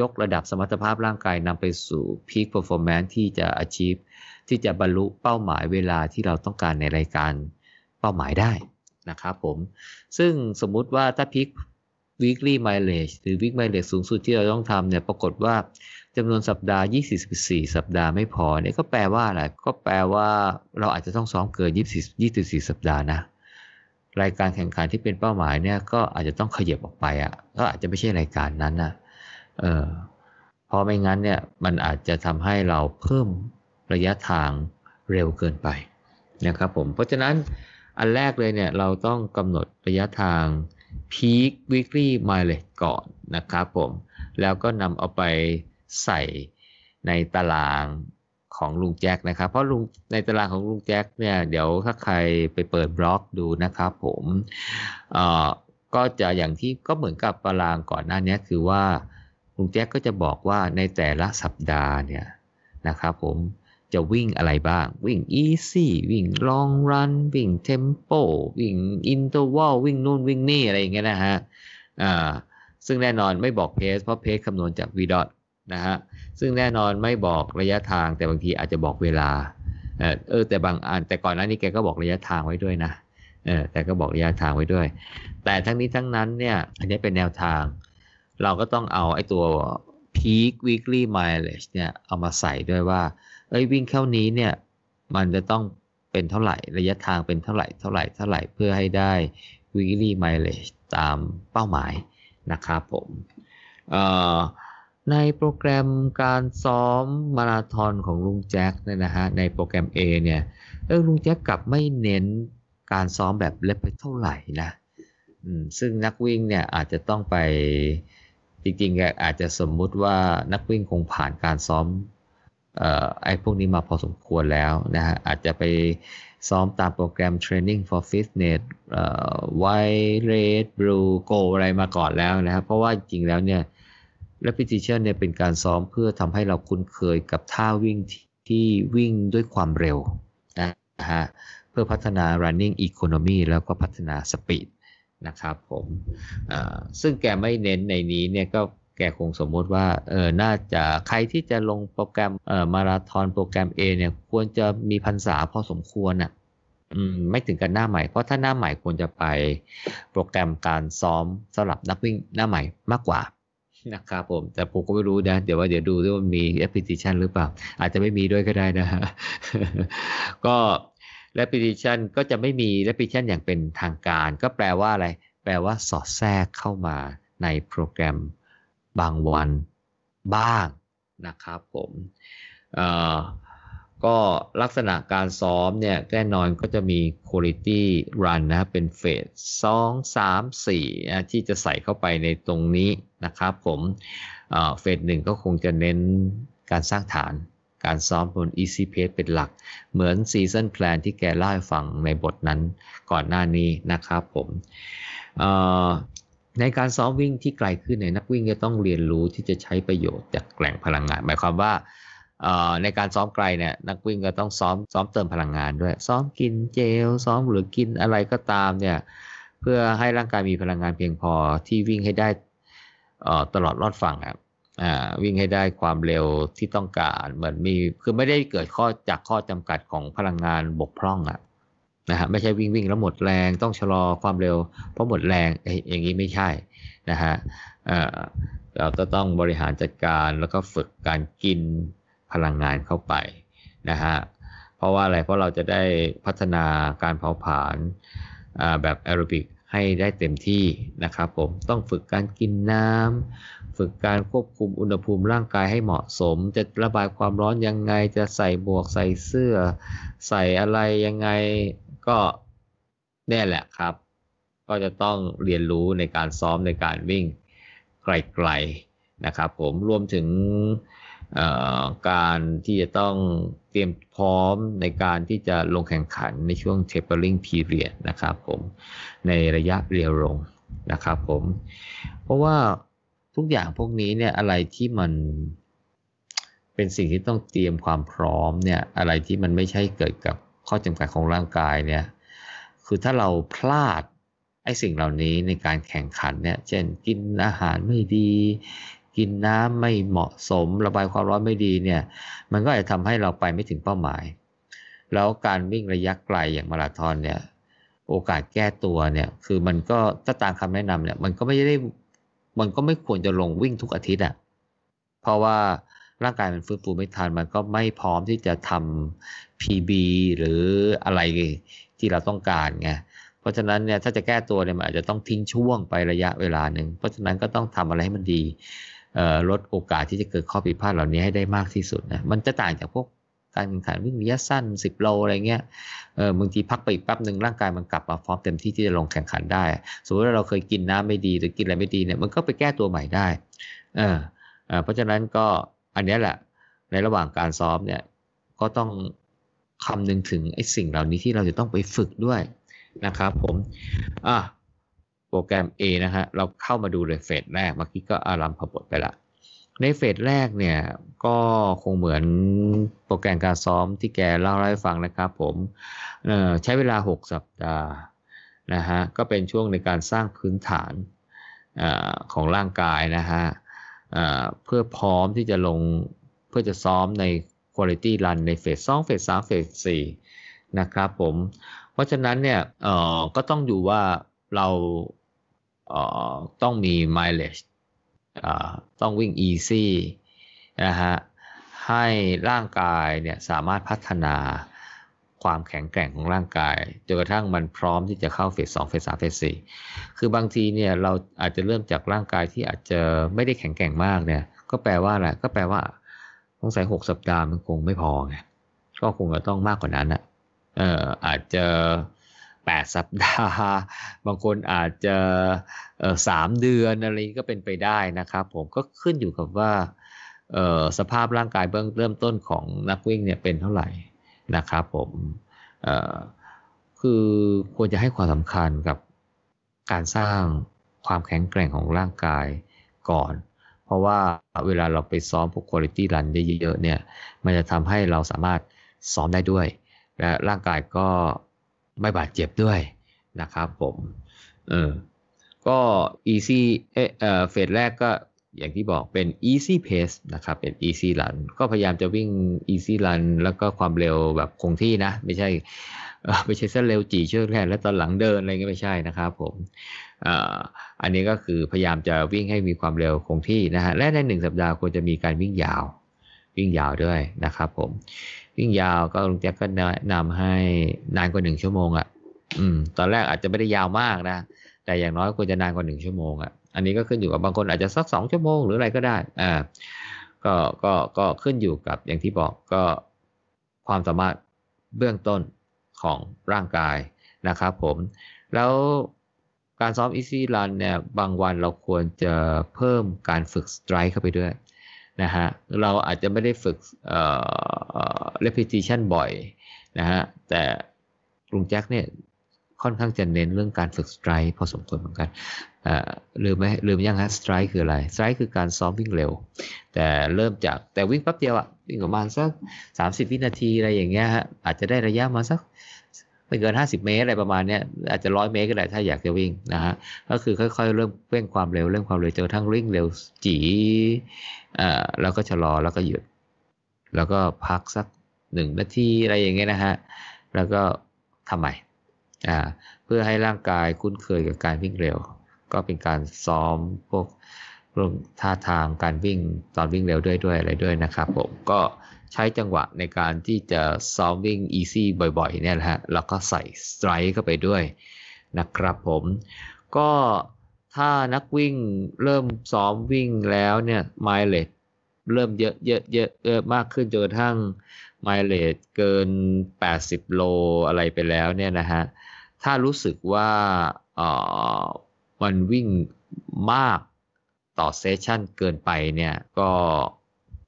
ยกระดับสมรรถภาพร่างกายนำไปสู่ peak performance ที่จะ achieve ที่จะบรรลุเป้าหมายเวลาที่เราต้องการในรายการเป้าหมายได้นะครับผม ซึ่งสมมุติว่าถ้า peak weekly mileage หรือ week mileage สูงสุดที่เราต้องทำเนี่ยปรากฏว่า จำนวนสัปดาห์24 สัปดาห์ไม่พอเนี่ยก็แปลว่าอะไรก็แปลว่าเราอาจจะต้องซ้อมเกิน24 24 สัปดาห์นะ รายการแข่งขันที่เป็นเป้าหมายเนี่ยก็อาจจะต้องขยับออกไปอะก็อาจจะไม่ใช่รายการนั้นนะเออเพราะไม่งั้นเนี่ยมันอาจจะทำให้เราเพิ่มระยะทางเร็วเกินไปนะครับผมเพราะฉะนั้นอันแรกเลยเนี่ยเราต้องกำหนดระยะทาง peak weekly mileage ก่อนนะครับผม แล้วก็นำเอาไป ใส่ในตารางของลุงแจ็คนะครับ เพราะลุงในตารางของลุงแจ็คเนี่ยเดี๋ยวถ้าใครไปเปิดบล็อกดูนะครับผมเอ่อก็จะอย่างที่ก็เหมือนกับตารางก่อนหน้านี้คือว่าลุงแจ็คก็จะบอกว่าในแต่ละสัปดาห์เนี่ยนะครับผมจะวิ่งอะไรบ้าง วิ่ง easy วิ่ง long run วิ่ง tempo วิ่ง interval วิ่งนู่นวิ่งนี่อะไรอย่างเงี้ยนะฮะอ่าซึ่งแน่นอนไม่บอกเพสเพราะเพสคำนวณจาก v dot นะฮะซึ่งแน่นอนไม่บอกระยะทางแต่บางทีอาจจะบอกเวลาเออแต่บางอันแต่ก่อนหน้านี้แกก็บอกระยะทางไว้ด้วยนะเออแต่ก็บอกระยะทางไว้ด้วย แต่ทั้งนี้ทั้งนั้นเนี่ยอันนี้เป็นแนวทาง เราก็ต้องเอาไอ้ตัว peak weekly mileage เนี่ยเอามาใส่ด้วยว่าเอ้ยวิ่งแค่นี้เนี่ยมันจะต้องเป็นเท่าไหร่ระยะทางเป็นเท่าไหร่เท่าไหร่เท่าไหร่เพื่อให้ได้ weekly mileage ตามเป้าหมายนะครับผมเอ่อ ในโปรแกรมการซ้อมมาราธอนของลุงแจ็คเนี่ยนะฮะในโปรแกรม A เนี่ยเออลุงแจ็คกลับไม่เน้นการซ้อมแบบเล็บไปเท่าไหร่นะซึ่งนักวิ่งเนี่ยอาจจะต้องไปจริงๆอาจจะสมมุติว่านักวิ่งคงผ่านการซ้อมไอ้พวกนี้มาพอสมควรแล้วนะฮะอาจจะไปซ้อมตามโปรแกรม Training for Fitness เอ่อ White Red Blue Go อะไรมาก่อนแล้วนะครับเพราะว่าจริงแล้วเนี่ย repetition เนี่ยเป็นการซ้อมเพื่อทำให้เราคุ้นเคยกับท่าวิ่งที่วิ่งด้วยความเร็วนะฮะเพื่อพัฒนา running economy แล้วก็พัฒนา speed นะครับผมซึ่งแกไม่เน้นในนี้เนี่ยก็แกคงสมมติว่าเออน่าจะใครที่จะลงโปรแกรมเอ่อมาราธอนโปรแกรม A เนี่ยควรจะมีพรรษาพอสมควรอะอืมไม่ถึงกันหน้าใหม่ เพราะถ้าหน้าใหม่ควรจะไปโปรแกรมการซ้อมสำหรับนักวิ่งหน้าใหม่มากกว่า นะครับผม แต่ผมก็ไม่รู้นะ เดี๋ยวว่าเดี๋ยวดูด้วยว่ามีแอปพลิเคชันหรือเปล่า อาจจะไม่มีด้วยก็ได้นะฮะก็แอปพลิเคชันก็จะไม่มีแอปพลิเคชันอย่างเป็นทางการ ก็แปลว่าอะไร แปลว่าสอดแทรกเข้ามาในโปรแกรมบางวันบ้างนะครับผม ก็ลักษณะการซ้อมเนี่ยแน่นอนก็จะมี quality run นะเป็นเฟสสองสามสี่ที่จะใส่เข้าไปในตรงนี้นะครับผมเฟสหนึ่งก็คงจะเน้นการสร้างฐานการซ้อมบน easy pace เป็นหลัก เหมือน season plan ที่แกเล่าให้ฟังในบทนั้นก่อนหน้านี้นะครับผมในการซ้อมวิ่งที่ไกลขึ้นเนี่ยนักวิ่งจะต้องเรียนรู้ที่จะใช้ประโยชน์จากแหล่งพลังงาน หมายความว่า ในการซ้อมไกลเนี่ยนักวิ่งก็ต้องซ้อมซ้อมเติมพลังงานด้วย ซ้อมกินเจล ซ้อมหรือกินอะไรก็ตามเนี่ยเพื่อให้ร่างกายมีพลังงานเพียงพอที่วิ่งให้ได้ตลอดรอดฝั่งครับวิ่งให้ได้ความเร็วที่ต้องการเหมือนมีคือไม่ได้เกิดข้อจากข้อจำกัดของพลังงานบกพร่องอะนะฮะไม่ใช่วิ่งวิ่งแล้วหมดแรงต้องชะลอความเร็ว เพราะหมดแรงอย่างนี้ไม่ใช่นะฮะเราก็ต้องบริหารจัดการแล้วก็ฝึกการกิน พลังงานเข้าไปนะฮะเพราะว่าอะไรเพราะเราจะได้พัฒนาการเผาผลาญแบบแอโรบิกให้ได้เต็มที่นะครับผมต้องฝึกการกินน้ำฝึกการควบคุมอุณหภูมิร่างกายให้เหมาะสม จะระบายความร้อนยังไงจะใส่บวกใส่เสื้อ ใส่อะไรยังไงก็นี่แหละครับ ก็จะต้องเรียนรู้ในการซ้อมในการวิ่งไกลๆนะครับผมรวมถึง การที่จะต้องเตรียมพร้อมในการที่จะลงแข่งขันในช่วง tapering period นะครับผมในระยะเรียวลงนะครับผม เพราะว่าทุกอย่างพวกนี้เนี่ยอะไรที่มันเป็นสิ่งที่ต้องเตรียมความพร้อมเนี่ยอะไรที่มันไม่ใช่เกิดกับข้อจำกัดของร่างกายเนี่ยคือถ้าเราพลาดไอ้สิ่งเหล่านี้ในการแข่งขันเนี่ย เช่นกินอาหารไม่ดี กินน้ำไม่เหมาะสม ระบายความร้อนไม่ดีเนี่ย มันก็จะทำให้เราไปไม่ถึงเป้าหมาย แล้วการวิ่งระยะไกลอย่างมาราธอนเนี่ย โอกาสแก้ตัวเนี่ย คือมันก็ถ้าตามคำแนะนำเนี่ย มันก็ไม่ได้ มันก็ไม่ควรจะลงวิ่งทุกอาทิตย์อะ่ะ เพราะว่าร่างกายมันฟื้นฟูไม่ทัน มันก็ไม่พร้อมที่จะทำ PB หรืออะไรที่เราต้องการไง เพราะฉะนั้นเนี่ยถ้าจะแก้ตัวเนี่ยมันอาจจะต้องทิ้งช่วงไประยะเวลาหนึ่ง เพราะฉะนั้นก็ต้องทำอะไรให้มันดี ลดโอกาสที่จะเกิดข้อผิดพลาดเหล่านี้ให้ได้มากที่สุดนะมันจะต่างจากพวกการแข่งขันวิ่งระยะสั้น 10 โลอะไรเงี้ยเออบางทีพักไปอีกแป๊บหนึ่งร่างกายมันกลับมาพร้อมเต็มที่ที่จะลงแข่งขันได้ สมมติว่าเราเคยกินน้ำไม่ดีหรือกินอะไรไม่ดีเนี่ยมันก็ไปแก้ตัวใหม่ได้เออเพราะฉะนั้นก็อันนี้แหละในระหว่างการซ้อมเนี่ยก็ต้องคำนึงถึงไอ้สิ่งเหล่านี้ที่เราจะต้องไปฝึกด้วยนะครับผมอะ รแกรม A นะฮะเราเข้ามาดูเลยเฟสแรกเมื่อกี้ก็อารัมพบทไปละ ในเฟสแรกเนี่ยก็คงเหมือนโปรแกรมการซ้อมที่แกเล่าให้ฟังนะครับผมใช้เวลา 6 สัปดาห์นะฮะก็เป็นช่วงในการสร้างพื้นฐานอของร่างกายนะฮะเพื่อพร้อมที่จะลงเพื่อจะซ้อมใน Quality Run ในเฟส2เฟส3เฟส4นะครับผม เพราะฉะนั้นเนี่ยก็ต้องอยู่ว่าเรา ต้องมี mileage ต้องวิ่ง easy นะฮะให้ร่างกายเนี่ยสามารถพัฒนาความแข็งแกร่งของร่างกายจนกระทั่งมันพร้อมที่จะเข้าเฟสสองเฟสสามเฟสสี่คือบางทีเนี่ยเราอาจจะเริ่มจากร่างกายที่อาจจะไม่ได้แข็งแกร่งมากเนี่ย ก็แปลว่าอะไรก็แปลว่าสงสัยหกสัปดาห์มันคงไม่พอไงก็คงจะต้องมากกว่านั้นนะเอออาจจะ 8 สัปดาห์ บางคนอาจจะสามเดือนอะไรก็เป็นไปได้นะครับผมก็ขึ้นอยู่กับว่าสภาพร่างกายเบื้องเริ่มต้นของนักวิ่งเนี่ยเป็นเท่าไหร่นะครับผมคือควรจะให้ความสำคัญกับการสร้างความแข็งแกร่งของร่างกายก่อน เพราะว่าเวลาเราไปซ้อมพวกคุณภาพรันได้เยอะๆเนี่ย มันจะทำให้เราสามารถซ้อมได้ด้วย และร่างกายก็ ไม่บาดเจ็บด้วยนะครับผมเออก็ easy เออเฟสแรกก็อย่างที่บอกเป็น easy pace นะครับเป็น easy run ก็พยายามจะวิ่ง easy run แล้วก็ความเร็วแบบคงที่นะ ไม่ใช่ไม่ใช่เส้นเร็วจีเชื่อแค่แล้วตอนหลังเดินอะไรเงี้ยไม่ใช่นะครับผมอันนี้ก็คือพยายามจะวิ่งให้มีความเร็วคงที่นะฮะและในหนึ่งสัปดาห์ควรจะมีการวิ่งยาววิ่งยาวด้วยนะครับผม วิ่งยาวก็ลุงแจ็คก็แนะนำให้นานกว่าหนึ่งชั่วโมงอะ่ะ อืม ตอนแรกอาจจะไม่ได้ยาวมากนะ แต่อย่างน้อยควรจะนานกว่าหนึ่งชั่วโมงอะ่ะ อันนี้ก็ขึ้นอยู่กับบางคนอาจจะสักสองชั่วโมงหรืออะไรก็ได้ อ่า ก็ก็ก็ขึ้นอยู่กับอย่างที่บอกก็ความสามารถเบื้องต้นของร่างกายนะครับผม แล้วการซ้อม easy run เนี่ยบางวันเราควรจะเพิ่มการฝึก strike เข้าไปด้วย นะฮะเราอาจจะไม่ได้ฝึกเอ่อ repetition บ่อยนะฮะแต่ลุงแจ็คเนี่ยค่อนข้างจะเน้นเรื่องการฝึกสไตร์พอสมควรเหมือนกันลืมไหมลืมยังฮะสไตร์คืออะไรสไตร์คือการซ้อมวิ่งเร็ว แต่เริ่มจากแต่วิ่งแป๊บเดียวอะวิ่งประมาณสักสามสิบวินาทีอะไรอย่างเงี้ยฮะอาจจะได้ระยะมาสักไม่เกินห้าสิบเมตรอะไรประมาณเนี้ยอาจจะร้อยเมตรก็ได้ถ้าอยากจะวิ่งนะฮะก็คือค่อยๆ เริ่มเร่งความเร็วเร่งความเร็วจนทั้งวิ่งเร็วจี อ่าแล้วก็ชะลอแล้วก็หยุด แล้วก็พักสักหนึ่งนาทีอะไรอย่างเงี้ยนะฮะแล้วก็ทำใหม่อ่าเพื่อให้ร่างกายคุ้นเคยกับการวิ่งเร็ว ก็เป็นการซ้อมพวกรื่องท่าทางการวิ่งตอนวิ่งเร็วด้วยด้วยอะไรด้วยนะครับผมก็ใช้จังหวะในการที่จะซ้อมวิ่ง easy บ่อยๆเนี่ยนะฮะแล้วก็ใส่ strike เข้าไปด้วยนะครับผมก็ ถ้านักวิ่งเริ่มซ้อมวิ่งแล้วเนี่ย mileage เริ่มเยอะเยอะเยอะเยอะมากขึ้นจนกระทั่ง mileage เกิน 80 โลอะไรไปแล้วเนี่ยนะฮะถ้ารู้สึกว่าเออมันวิ่งมากต่อ session เกินไปเนี่ยก็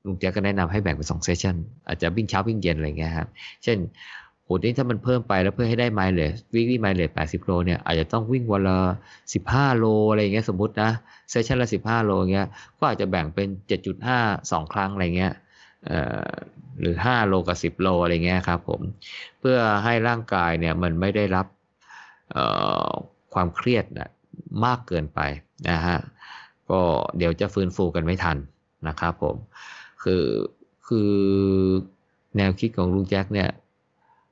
ลุงแจ็คก็แนะนำให้แบ่งเป็นสอง session อาจจะวิ่งเช้าวิ่งเย็นอะไรเงี้ยครับเช่น โหนี่ถ้ามันเพิ่มไปแล้วเพื่อให้ได้ mileage วิ่งวิ่ง mileage แปดสิบโลเนี่ยอาจจะต้องวิ่งวันละสิบห้าโลอะไรเงี้ยสมมตินะ session ละสิบห้าโลเงี้ยก็อาจจะแบ่งเป็นเจ็ดจุดห้าสองครั้งอะไรเงี้ยเอ่อหรือห้าโลกับสิบโลอะไรเงี้ยครับผมเพื่อให้ร่างกายเนี่ยมันไม่ได้รับเอ่อความเครียดนะมากเกินไปนะฮะก็เดี๋ยวจะฟื้นฟูกันไม่ทันนะครับผมคือคือแนวคิดของลุงแจ็คเนี่ย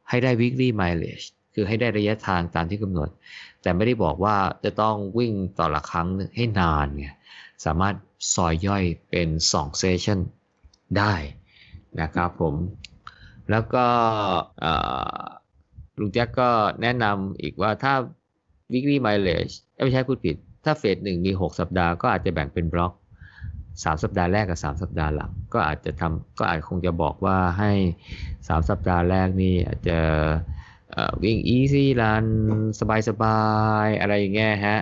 ให้ได้ weekly mileage คือให้ได้ระยะทางตามที่กำหนด แต่ไม่ได้บอกว่าจะต้องวิ่งต่อละครั้งให้นานไงสามารถซอยย่อยเป็น2เซสชั่นได้นะครับผมแล้วก็ลุงแจ็คก็แนะนำอีกว่าถ้า weekly mileage ไม่ใช่พูดผิด ถ้าเฟสหนึ่งมี 6 สัปดาห์ก็อาจจะแบ่งเป็นบล็อก 3 สัปดาห์แรกกับ 3 สัปดาห์หลัง ก็อาจจะทำก็อาจคงจะบอกว่าให้ 3 สัปดาห์แรกนี่อาจจะวิ่ง easy run สบายๆอะไรอย่างเงี้ยฮะ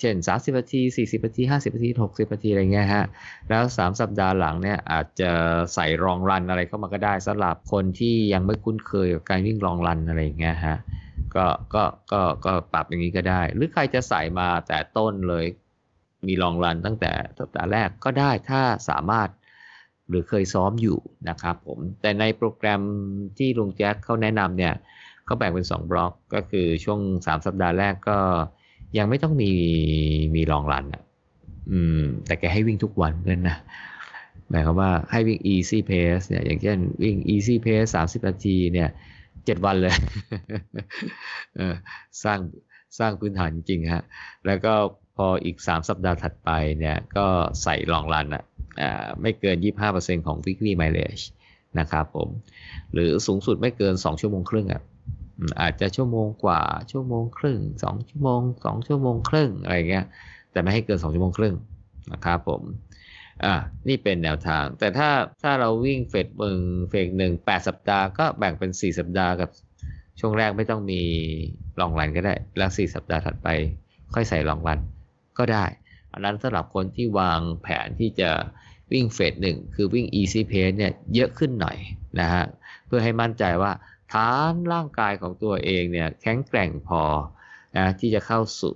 เช่น 30นาที 40นาที 50นาที 60นาทีอะไรเงี้ยฮะ แล้ว 3 สัปดาห์หลังเนี่ยอาจจะใส่รองรันอะไรเข้ามาก็ได้สำหรับคนที่ยังไม่คุ้นเคยกับการวิ่งรองรันอะไรอย่างเงี้ยฮะ ก็ ก็ ก็ ก็ปรับอย่างนี้ก็ได้ หรือใครจะใส่มาแต่ต้นเลย มีลองรันตั้งแต่สัปดาห์แรกก็ได้ถ้าสามารถหรือเคยซ้อมอยู่นะครับผมแต่ในโปรแกรมที่ลุงแจ็คเขาแนะนำเนี่ยเขาแบ่งเป็น 2 บล็อกก็คือช่วง 3 สัปดาห์แรกก็ยังไม่ต้องมีมีลองรันอะอืมแต่แกให้วิ่งทุกวันเพื่อนนะหมายความว่าให้วิ่ง easy pace เนี่ยอย่างเช่นวิ่ง easy pace 30 นาทีเนี่ยเจ็ดวันเลยสร้างสร้างพื้นฐานจริงฮะแล้วก็ พออีก 3 สัปดาห์ถัดไปเนี่ยก็ใส่ลองรันอะไม่เกิน 25%ของ weekly mileage นะครับผม หรือสูงสุดไม่เกิน 2 ชั่วโมงครึ่งอะอาจจะชั่วโมงกว่าชั่วโมงครึ่ง 2 ชั่วโมง 2 ชั่วโมงครึ่งอะไรเงี้ยแต่ไม่ให้เกิน 2 ชั่วโมงครึ่งนะครับผมอ่านี่เป็นแนวทาง แต่ถ้าถ้าเราวิ่งเฟสมึงเฟสหนึ่งแปดสัปดาห์ก็แบ่งเป็นสี่สัปดาห์กับ ช่วงแรกไม่ต้องมีลองรันก็ได้ แล้วสี่สัปดาห์ถัดไป ค่อยใส่ลองรัน ก็ได้ อันนั้นสำหรับคนที่วางแผนที่จะวิ่งเฟสหนึ่งคือวิ่ง easy pace เนี่ยเยอะขึ้นหน่อยนะฮะเพื่อให้มั่นใจว่าฐานร่างกายของตัวเองเนี่ยแข็งแกร่งพอนะที่จะเข้าสู่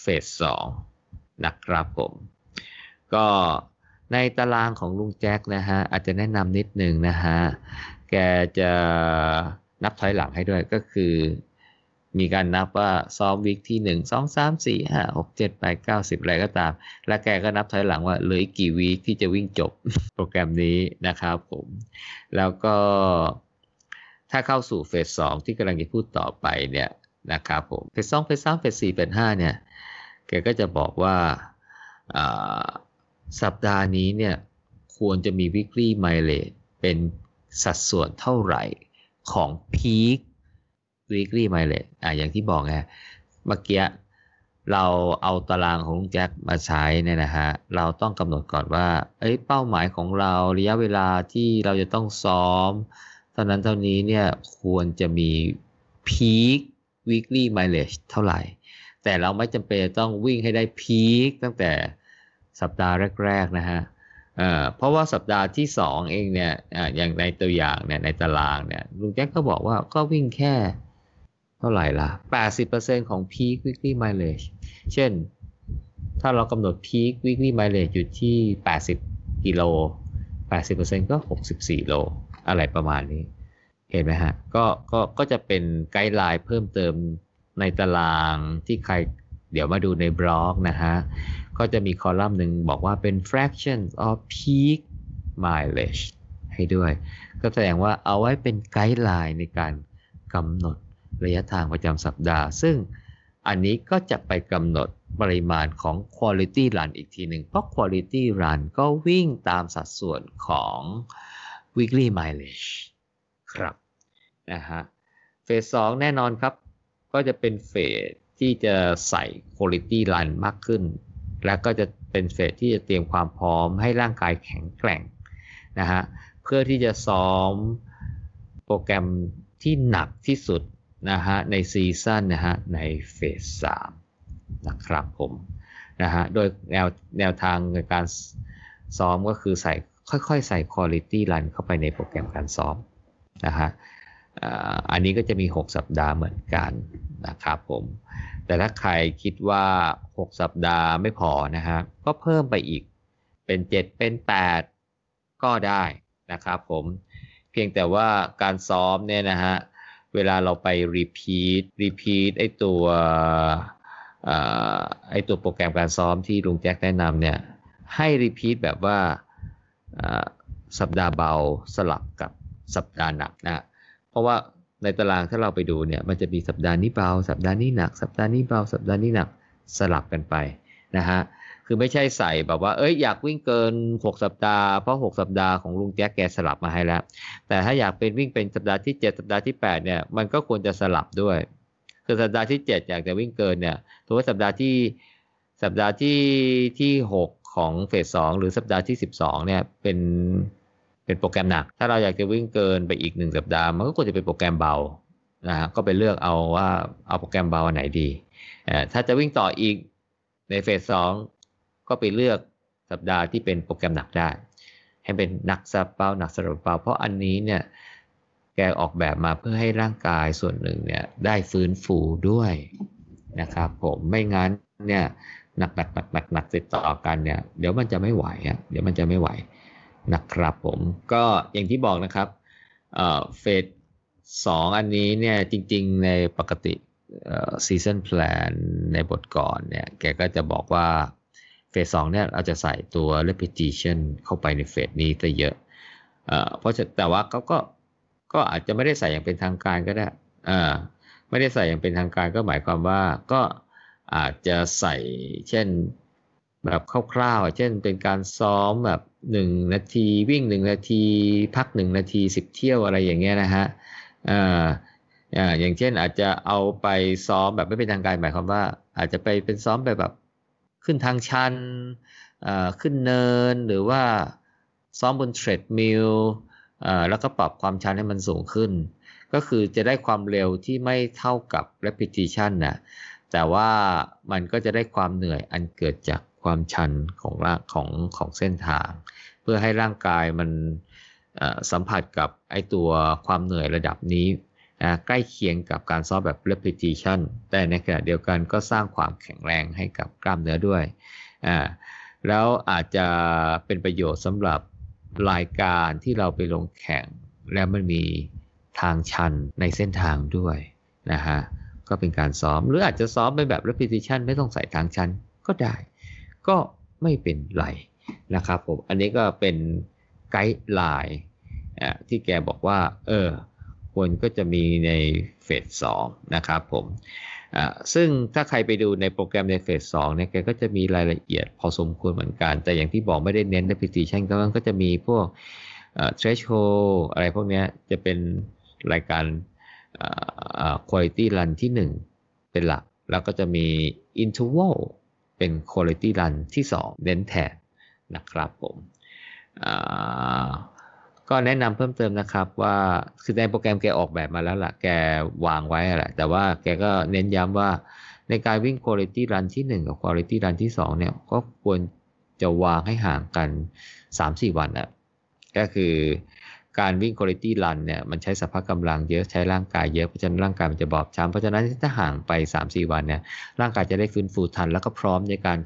เฟสสองนะครับผม ก็ในตารางของลุงแจ็คนะฮะอาจจะแนะนำนิดหนึ่งนะฮะแกจะนับถอยหลังให้ด้วยก็คือ มีการนับว่าซ้อมวิกที่หนึ่งสองสามสี่ห้าหกเจ็ดแปดเก้าสิบอะไรก็ตาม และแกก็นับถอยหลังว่าเหลืออีกกี่วีคที่จะวิ่งจบโปรแกรมนี้นะครับผม แล้วก็ถ้าเข้าสู่เฟสสองที่กำลังจะพูดต่อไปเนี่ยนะครับผมเฟสสองเฟสสามเฟสสี่เฟสห้าเนี่ย แกก็จะบอกว่าสัปดาห์นี้เนี่ยควรจะมี weekly mileage เป็นสัดส่วนเท่าไหร่ของ peak weekly mileage อะอย่างที่บอกไงเมื่อกี้เราเอาตารางของลุงแจ็คมาใช้เนี่ยนะฮะ เราต้องกำหนดก่อนว่า เอ้ย เป้าหมายของเราระยะเวลาที่เราจะต้องซ้อม เท่านั้นเท่านี้เนี่ยควรจะมี peak weekly mileage เท่าไหร่ แต่เราไม่จำเป็นต้องวิ่งให้ได้ peak ตั้งแต่สัปดาห์แรก ๆ นะฮะเพราะว่าสัปดาห์ที่สองเองเนี่ยออย่างในตัวอย่างเนี่ยในตารางเนี่ยลุงแจ็คก็บอกว่าก็วิ่งแค่ เท่าไหร่ล่ะ80%ของ peak weekly mileage เช่น ถ้าเรากำหนด peak weekly mileage อยู่ที่ 80 กิโล 80%ก็ 64 โล อะไรประมาณนี้ เห็นไหมฮะ ก็ ก็ ก็จะเป็น guideline เพิ่มเติมในตารางที่ใครเดี๋ยวมาดูในบล็อกนะฮะ ก็จะมีคอลัมน์หนึ่งบอกว่าเป็น fraction of peak mileage ให้ด้วย ก็แสดงว่าเอาไว้เป็น guideline ในการกำหนด ระยะทางประจำสัปดาห์ ซึ่งอันนี้ก็จะไปกำหนดปริมาณของ quality run อีกทีหนึ่ง เพราะ quality run ก็วิ่งตามสัดส่วนของ weekly mileage ครับนะฮะเฟสสองแน่นอนครับ ก็จะเป็นเฟสที่จะใส่ quality run มากขึ้น และก็จะเป็นเฟสที่จะเตรียมความพร้อมให้ร่างกายแข็งแกร่งนะฮะเพื่อที่จะซ้อมโปรแกรมที่หนักที่สุด นะฮะในซีซั่นนะฮะในเฟสสามนะครับผมนะฮะโดยแนวแนวทางในการซ้อมก็คือใส่ค่อยๆ ใส่ Quality Run เข้าไปในโปรแกรมการซ้อมนะฮะอันนี้ก็จะมี 6 สัปดาห์เหมือนกันนะครับผม แต่ถ้าใครคิดว่า 6 สัปดาห์ไม่พอนะฮะก็เพิ่มไปอีกเป็น 7 เป็น 8 ก็ได้นะครับผม เพียงแต่ว่าการซ้อมเนี่ยนะฮะ เวลาเราไป repeat repeat ไอตัวไอตัวโปรแกรมการซ้อมที่ลุงแจ็คแนะนำเนี่ยให้ repeat แบบว่าสัปดาห์เบาสลับกับสัปดาห์หนักนะเพราะว่าในตารางถ้าเราไปดูเนี่ยมันจะมีสัปดาห์นี้เบา สัปดาห์นี้หนัก สัปดาห์นี้เบาสัปดาห์นี้หนักสลับกันไปนะฮะ คือไม่ใช่ใส่แบบว่า เอ้ยอยากวิ่งเกิน 6 สัปดาห์ เพราะ 6 สัปดาห์ของลุงแจ๊กแกสลับมาให้แล้ว แต่ถ้าอยากเป็นวิ่งเป็นสัปดาห์ที่ 7 สัปดาห์ที่ 8 เนี่ย มันก็ควรจะสลับด้วย คือสัปดาห์ที่ 7 อยากจะวิ่งเกินเนี่ยถือว่าสัปดาห์ที่ สัปดาห์ที่ที่ 6 ของเฟสสองหรือสัปดาห์ที่ 12 เนี่ย เป็นเป็นโปรแกรมหนัก ถ้าเราอยากจะวิ่งเกินไปอีกหนึ่งสัปดาห์ มันก็ควรจะเป็นโปรแกรมเบา นะฮะ ก็ไปเลือกเอาว่าเอาโปรแกรมเบาอันไหนดี ถ้าจะวิ่งต่ออีกในเฟสสอง ก็ไปเลือกสัปดาห์ที่เป็นโปรแกรมหนักได้ ให้เป็นหนักสับเบาหนักสลับเบาเพราะอันนี้เนี่ยแกออกแบบมาเพื่อให้ร่างกายส่วนหนึ่งเนี่ยได้ฟื้นฟูด้วยนะครับผมไม่งั้นเนี่ยหนักหนักหนักหนักหนักติดต่อกันเนี่ยเดี๋ยวมันจะไม่ไหวอะเดี๋ยวมันจะไม่ไหวนะครับผมก็อย่างที่บอกนะครับเฟสสองอันนี้เนี่ยจริงๆในปกติ season plan ในบทก่อนเนี่ยแกก็จะบอกว่า เฟสสองเนี่ยเราจะใส่ตัว repetition เข้าไปในเฟสนี้จะเยอะเพราะแต่ว่าเขาก็ก็อาจจะไม่ได้ใส่อย่างเป็นทางการก็ได้ไม่ได้ใส่อย่างเป็นทางการก็หมายความว่าก็อาจจะใส่เช่นแบบคร่าวๆ เช่นเป็นการซ้อมแบบหนึ่งนาทีวิ่งหนึ่งนาที พักหนึ่งนาทีสิบเที่ยวอะไรอย่างเงี้ยนะฮะอ่าอย่างเช่นอาจจะเอาไปซ้อมแบบไม่เป็นทางการหมายความว่า อาจจะไปเป็นซ้อมแบบแบบ ขึ้นทางชันขึ้นเนินหรือว่าซ้อมบนเทรดมิลแล้วก็ปรับความชันให้มันสูงขึ้น ก็คือจะได้ความเร็วที่ไม่เท่ากับ repetition นะแต่ว่ามันก็จะได้ความเหนื่อยอันเกิดจากความชันของร่างของของเส้นทาง เพื่อให้ร่างกายมันสัมผัสกับไอตัวความเหนื่อยระดับนี้ ใกล้เคียงกับการซ้อมแบบ repetition แต่ในขณะเดียวกันก็สร้างความแข็งแรงให้กับกล้ามเนื้อด้วย แล้วอาจจะเป็นประโยชน์สำหรับรายการที่เราไปลงแข่ง แล้วมันมีทางชันในเส้นทางด้วยนะฮะก็เป็นการซ้อมหรืออาจจะซ้อมไปแบบ repetition ไม่ต้องใส่ทางชันก็ได้ ก็ไม่เป็นไรนะครับผม อันนี้ก็เป็นไกด์ไลน์ที่แกบอกว่า เออ ควรก็จะมีในเฟสสองนะครับผมซึ่งถ้าใครไปดูในโปรแกรมในเฟสสองเนี่ยแกก็จะมีรายละเอียดพอสมควรเหมือนกัน แต่อย่างที่บอกไม่ได้เน้น repetition ก็มันก็จะมีพวก threshold อะไรพวกนี้จะเป็นรายการ quality run ที่ 1 เป็นหลัก แล้วก็จะมี interval เป็น quality run ที่ 2 เน้นแทนนะครับผม ก็แนะนำเพิ่มเติมนะครับว่าคือในโปรแกรมแกออกแบบมาแล้วล่ะ แกวางไว้แหละแต่ว่าแกก็เน้นย้ำว่าในการวิ่ง quality run ที่ 1 กับ quality run ที่ 2 เนี่ยก็ควรจะวางให้ห่างกัน 3-4 วันอะก็คือการวิ่ง quality run เนี่ยมันใช้สภาพกำลังเยอะใช้ร่างกายเยอะเพราะฉะนั้นร่างกายมันจะบอบช้ำเพราะฉะนั้นถ้าห่างไป 3-4 วันเนี่ยร่างกายจะได้ฟื้นฟูทัน แล้วก็พร้อมในการ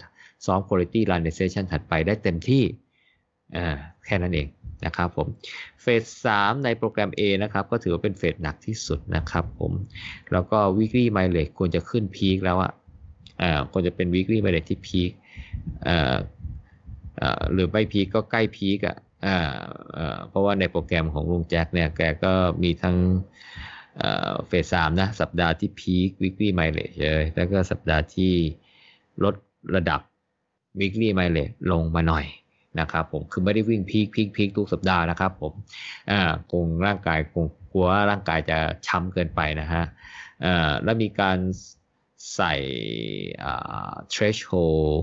ซ้อม quality run ในเซสชันถัดไปได้เต็มที่อ่าแค่นั้นเอง นะครับผมเฟสสามในโปรแกรม A นะครับก็ถือว่าเป็นเฟสหนักที่สุดนะครับผมแล้วก็ weekly mileage ควรจะขึ้นพีคแล้วอะอ่าควรจะเป็น weekly mileage ที่พีคอ่าอ่าหรือไม่พีคก็ใกล้พีคอะอ่าเพราะว่าในโปรแกรมของลุงแจ็คเนี่ยแกก็มีทั้งเฟสสามนะ สัปดาห์ที่ peak weekly mileage เลยแล้วก็สัปดาห์ที่ลดระดับ weekly mileage ลงมาหน่อย นะครับผมคือไม่ได้วิ่ง peak peak peak ทุกสัปดาห์นะครับผมอ่าคงร่างกายคงกลัวร่างกายจะช้ำเกินไปนะฮะอ่าแล้วมีการใส่อ่า threshold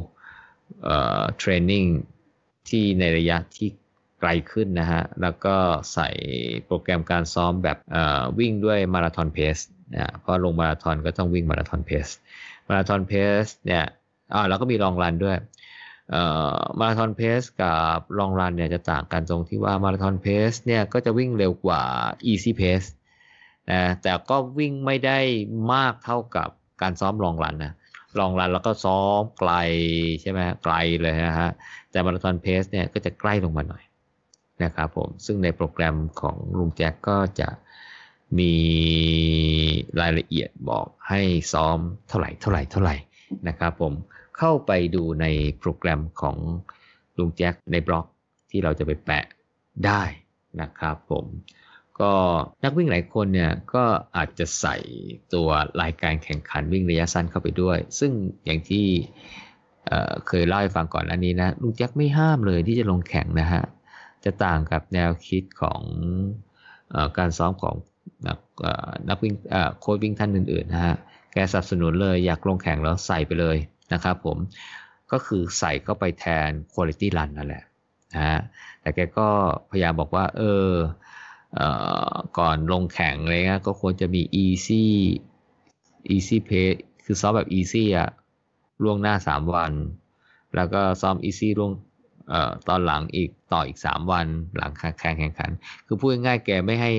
เอ่อ training ที่ในระยะที่ไกลขึ้นนะฮะ แล้วก็ใส่โปรแกรมการซ้อมแบบวิ่งด้วยมาราธอนเพสนะเพราะลงมาราธอนก็ต้องวิ่งมาราธอนเพสมาราธอนเพสเนี่ยอ่าแล้วก็มีลองรันด้วย มาราธอนเพสกับลองรันเนี่ยจะต่างกันตรงที่ว่ามาราธอนเพสเนี่ยก็จะวิ่งเร็วกว่า easy pace นะแต่ก็วิ่งไม่ได้มากเท่ากับการซ้อมลองรันนะลองรันแล้วก็ซ้อมไกลใช่ไหมไกลเลยนะฮะแต่มาราธอนเพสเนี่ยก็จะใกล้ลงมาหน่อยนะครับผมซึ่งในโปรแกรมของลุงแจ็คก็จะมีรายละเอียดบอกให้ซ้อมเท่าไหร่เท่าไหร่เท่าไหร่นะครับผม เข้าไปดูในโปรแกรมของลุงแจ็คในบล็อกที่เราจะไปแปะได้นะครับผมก็นักวิ่งหลายคนเนี่ยก็อาจจะใส่ตัวรายการแข่งขันวิ่งระยะสั้นเข้าไปด้วย ซึ่งอย่างที่เคยเล่าให้ฟังก่อนอันนี้นะลุงแจ็คไม่ห้ามเลยที่จะลงแข่งนะฮะจะต่างกับแนวคิดของอการซ้อมของนักนักวิ่งโค้ชวิ่งท่านอื่นๆนะฮะแกสนับสนุนเลยอยากลงแข่งแล้วใส่ไปเลย นะครับผมก็คือใส่เข้าไปแทน Quality Run นั่นแหละนะฮะแต่แกก็พยายามบอกว่า เออเออก่อนลงแข่งอะไรเงี้ยก็ควรจะมี easy easy pace คือซ้อมแบบ easy อะล่วงหน้า 3 วัน แล้วก็ซ้อม easy ล่วงออตอนหลังอีกต่ออีก 3 วันหลังแข่งแข่งขัน คือพูดง่ายๆแกไม่ให้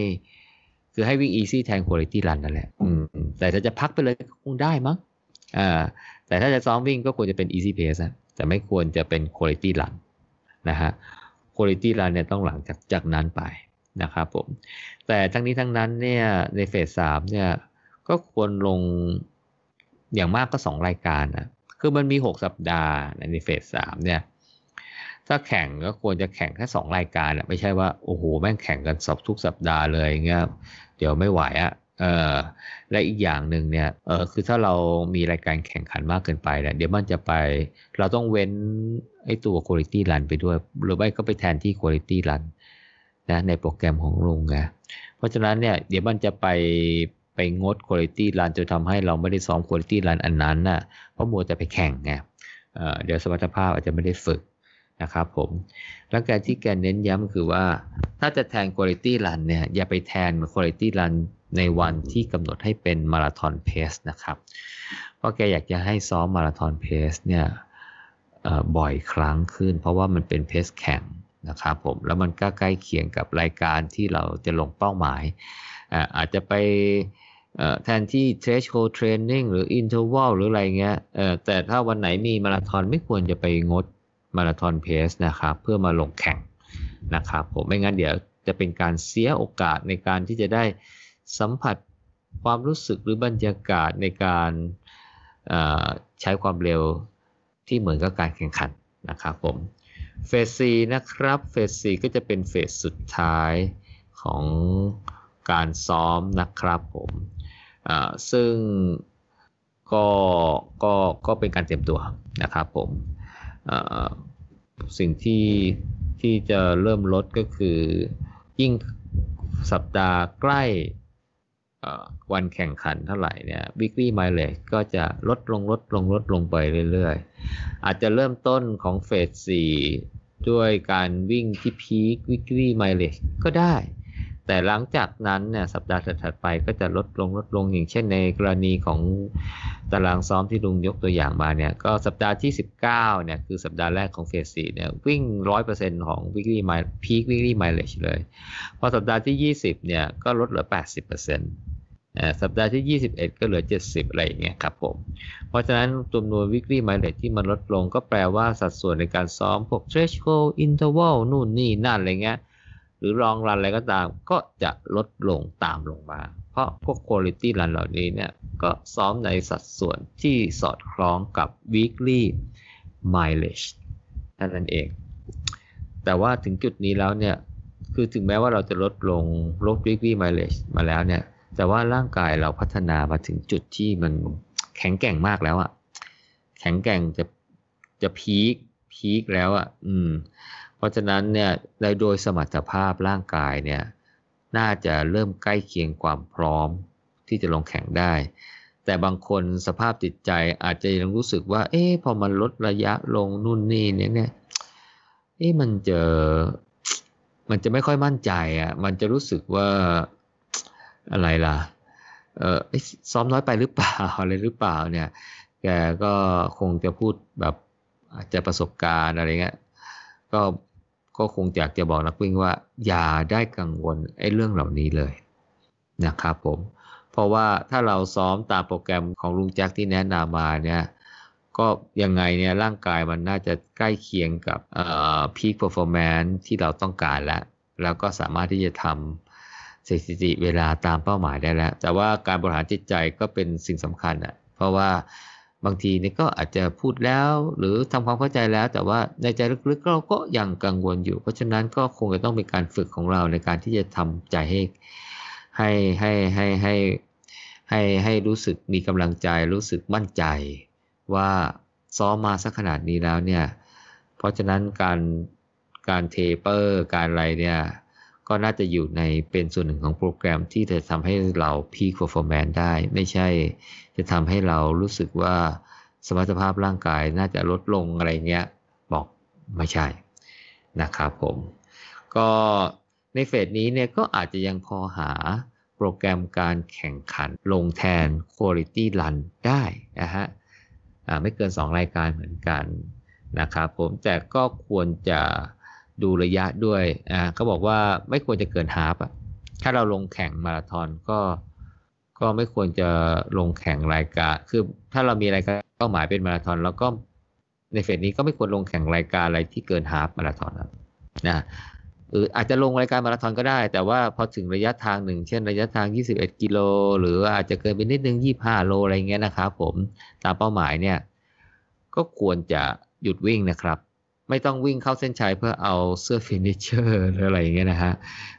คือให้วิ่ง easy แทน quality run นั่นแหละ อืม แต่ถ้าจะพักไปเลยคงได้มั้งอ่า แต่ถ้าจะซ้อมวิ่งก็ควรจะเป็น easy pace นะแต่ไม่ควรจะเป็น quality run นะฮะ quality run เนี่ยต้องหลังจากจากนั้นไปนะครับผม แต่ทั้งนี้ทั้งนั้นเนี่ยในเฟสสามเนี่ยก็ควรลงอย่างมากก็สองรายการนะ คือมันมีหกสัปดาห์ในเฟสสามเนี่ย ถ้าแข่งก็ควรจะแข่งแค่สองรายการอะไม่ใช่ว่า โอ้โห แม่งแข่งกันสอบทุกสัปดาห์เลยเงี้ย เดี๋ยวไม่ไหวอะ เออและอีกอย่างหนึ่งเนี่ยเออคือถ้าเรามีรายการแข่งขันมากเกินไปเนี่ยเดี๋ยวมันจะไป เราต้องเว้นไอ้ตัว quality run ไปด้วย หรือไม่ก็ไปแทนที่ quality run นะในโปรแกรมของลุงไงเพราะฉะนั้นเนี่ยเดี๋ยวมันจะไปไปงด quality run จะทำให้เราไม่ได้ซ้อม quality run อันนั้นน่ะเพราะมัวแต่ไปแข่งไงเเดี๋ยวสมรรถภาพอาจจะไม่ได้ฝึกนะครับผมแล้วการที่แกเน้นย้ำคือว่าถ้าจะแทน quality run เนี่ยอย่าไปแทน quality run ในวันที่กำหนดให้เป็นมาราธอนเพสนะครับ เพราะแกอยากจะให้ซ้อมมาราธอนเพสเนี่ยบ่อยครั้งขึ้น เพราะว่ามันเป็นเพสแข่งนะครับผมแล้วมันก็ใกล้เคียงกับรายการที่เราจะลงเป้าหมายอาจจะไปแทนที่ threshold training หรือ interval หรืออะไรเงี้ยแต่ถ้าวันไหนมีมาราธอนไม่ควรจะไปงดมาราธอนเพสนะครับ เพื่อมาลงแข่งนะครับผมไม่งั้นเดี๋ยวจะเป็นการเสียโอกาสในการที่จะได้ สัมผัสความรู้สึกหรือบรรยากาศในการใช้ความเร็วที่เหมือนกับการแข่งขันนะครับผมเฟสซีนะครับเฟสซีก็จะเป็นเฟสสุดท้ายของการซ้อมนะครับผมซึ่งก็ก็ก็เป็นการเตรียมตัวนะครับผมสิ่งที่ที่จะเริ่มลดก็คือยิ่งสัปดาห์ใกล้ วันแข่งขันเท่าไหร่เนี่ย weekly mileage ก็จะลดลงลดลงลดลงไปเรื่อยๆ อาจจะเริ่มต้นของเฟส4ด้วยการวิ่งที่พีค weekly mileage ก็ได้ แต่หลังจากนั้นเนี่ยสัปดาห์ถัดไปก็จะลดลงลดลงอย่างเช่นในกรณีของตารางซ้อมที่ลุงยกตัวอย่างมาเนี่ย ก็สัปดาห์ที่ 19เนี่ยคือสัปดาห์แรกของเฟสสี่เนี่ยวิ่ง 100%ของ weekly mile peak weekly mileage เลย พอสัปดาห์ที่ 20เนี่ยก็ลดเหลือ 80% สัปดาห์ที่ 21 ก็เหลือ 70 อะไรอย่างเงี้ยครับผม เพราะฉะนั้นจำนวน weekly mileage ที่มันลดลงก็แปลว่าสัดส่วนในการซ้อม พวก threshold interval นู่นนี่นั่นอะไรเงี้ย หรือรองรันอะไรก็ตาม ก็จะลดลงตามลงมา เพราะพวก quality run เหล่านี้เนี่ย ก็ซ้อมในสัดส่วนที่สอดคล้องกับ weekly mileage นั่นเอง แต่ว่าถึงจุดนี้แล้วเนี่ย คือถึงแม้ว่าเราจะลดลงลด weekly mileage มาแล้วเนี่ย แต่ว่าร่างกายเราพัฒนามาถึงจุดที่มันแข็งแกร่งมากแล้วอะแข็งแกร่งจะจะพีคพีคแล้วอะอืม เพราะฉะนั้นเนี่ยโดยสมรรถภาพร่างกายเนี่ย น่าจะเริ่มใกล้เคียงความพร้อมที่จะลงแข่งได้ แต่บางคนสภาพจิตใจอาจจะยังรู้สึกว่า เอ๊ะพอมันลดระยะลงนู่นนี่เนี่ยเนี่ยเอ๊ะมันจะมันจะไม่ค่อยมั่นใจอะ มันจะรู้สึกว่า อะไรล่ะ เออซ้อมน้อยไปหรือเปล่าอะไรหรือเปล่าเนี่ย แกก็คงจะพูดแบบอาจจะประสบการณ์อะไรเงี้ย ก็ก็คงอยากจะบอกนักวิ่งว่า อย่าได้กังวลไอ้เรื่องเหล่านี้เลยนะครับผม เพราะว่าถ้าเราซ้อมตามโปรแกรมของลุงแจ็คที่แนะนำมาเนี่ยก็ยังไงเนี่ยร่างกายมันน่าจะใกล้เคียงกับ peak performance ที่เราต้องการแล้ว แล้วก็สามารถที่จะทำ สถิติเวลาตามเป้าหมายได้แล้ว แต่ว่าการบริหารจิตใจก็เป็นสิ่งสำคัญอะ เพราะว่าบางทีนี่ก็อาจจะพูดแล้ว หรือทำความเข้าใจแล้ว แต่ว่าในใจลึกๆเราก็ยังกังวลอยู่ เพราะฉะนั้นก็คงจะต้องเป็นการฝึกของเราในการที่จะทำใจให้ให้ให้ให้ให้ให้ให้รู้สึกมีกำลังใจ รู้สึกมั่นใจ ว่าซ้อมมาสักขนาดนี้แล้วเนี่ย เพราะฉะนั้นการการ taper การอะไรเนี่ย ก็น่าจะอยู่ในเป็นส่วนหนึ่งของโปรแกรมที่จะทำให้เรา peak performance ได้ ไม่ใช่จะทำให้เรารู้สึกว่าสมรรถภาพร่างกายน่าจะลดลงอะไรเงี้ย บอกไม่ใช่นะครับผม ก็ในเฟสนี้เนี่ยก็อาจจะยังพอหาโปรแกรมการแข่งขันลงแทน Quality Run ได้นะฮะไม่เกิน 2 รายการเหมือนกันนะครับผมแต่ก็ควรจะ ดูระยะด้วยอ่าเขาบอกว่าไม่ควรจะเกินฮาฟอะถ้าเราลงแข่งมาราธอนก็ก็ไม่ควรจะลงแข่งรายการ คือถ้าเรามีรายการเป้าหมายเป็นมาราธอนแล้วก็ในเฟสนี้ก็ไม่ควรลงแข่งรายการอะไรที่เกิน half มาราธอนนะหรืออาจจะลงรายการมาราธอนก็ได้ แต่ว่าพอถึงระยะทางหนึ่ง เช่นระยะทาง 21 กิโล หรืออาจจะเกินไปนิดนึง 25 โลอะไรเงี้ยนะครับผมตามเป้าหมายเนี่ย ก็ควรจะหยุดวิ่งนะครับ ไม่ต้องวิ่งเข้าเส้นชัยเพื่อเอาเสื้อ finisher หรืออะไรอย่างเงี้ยนะฮะ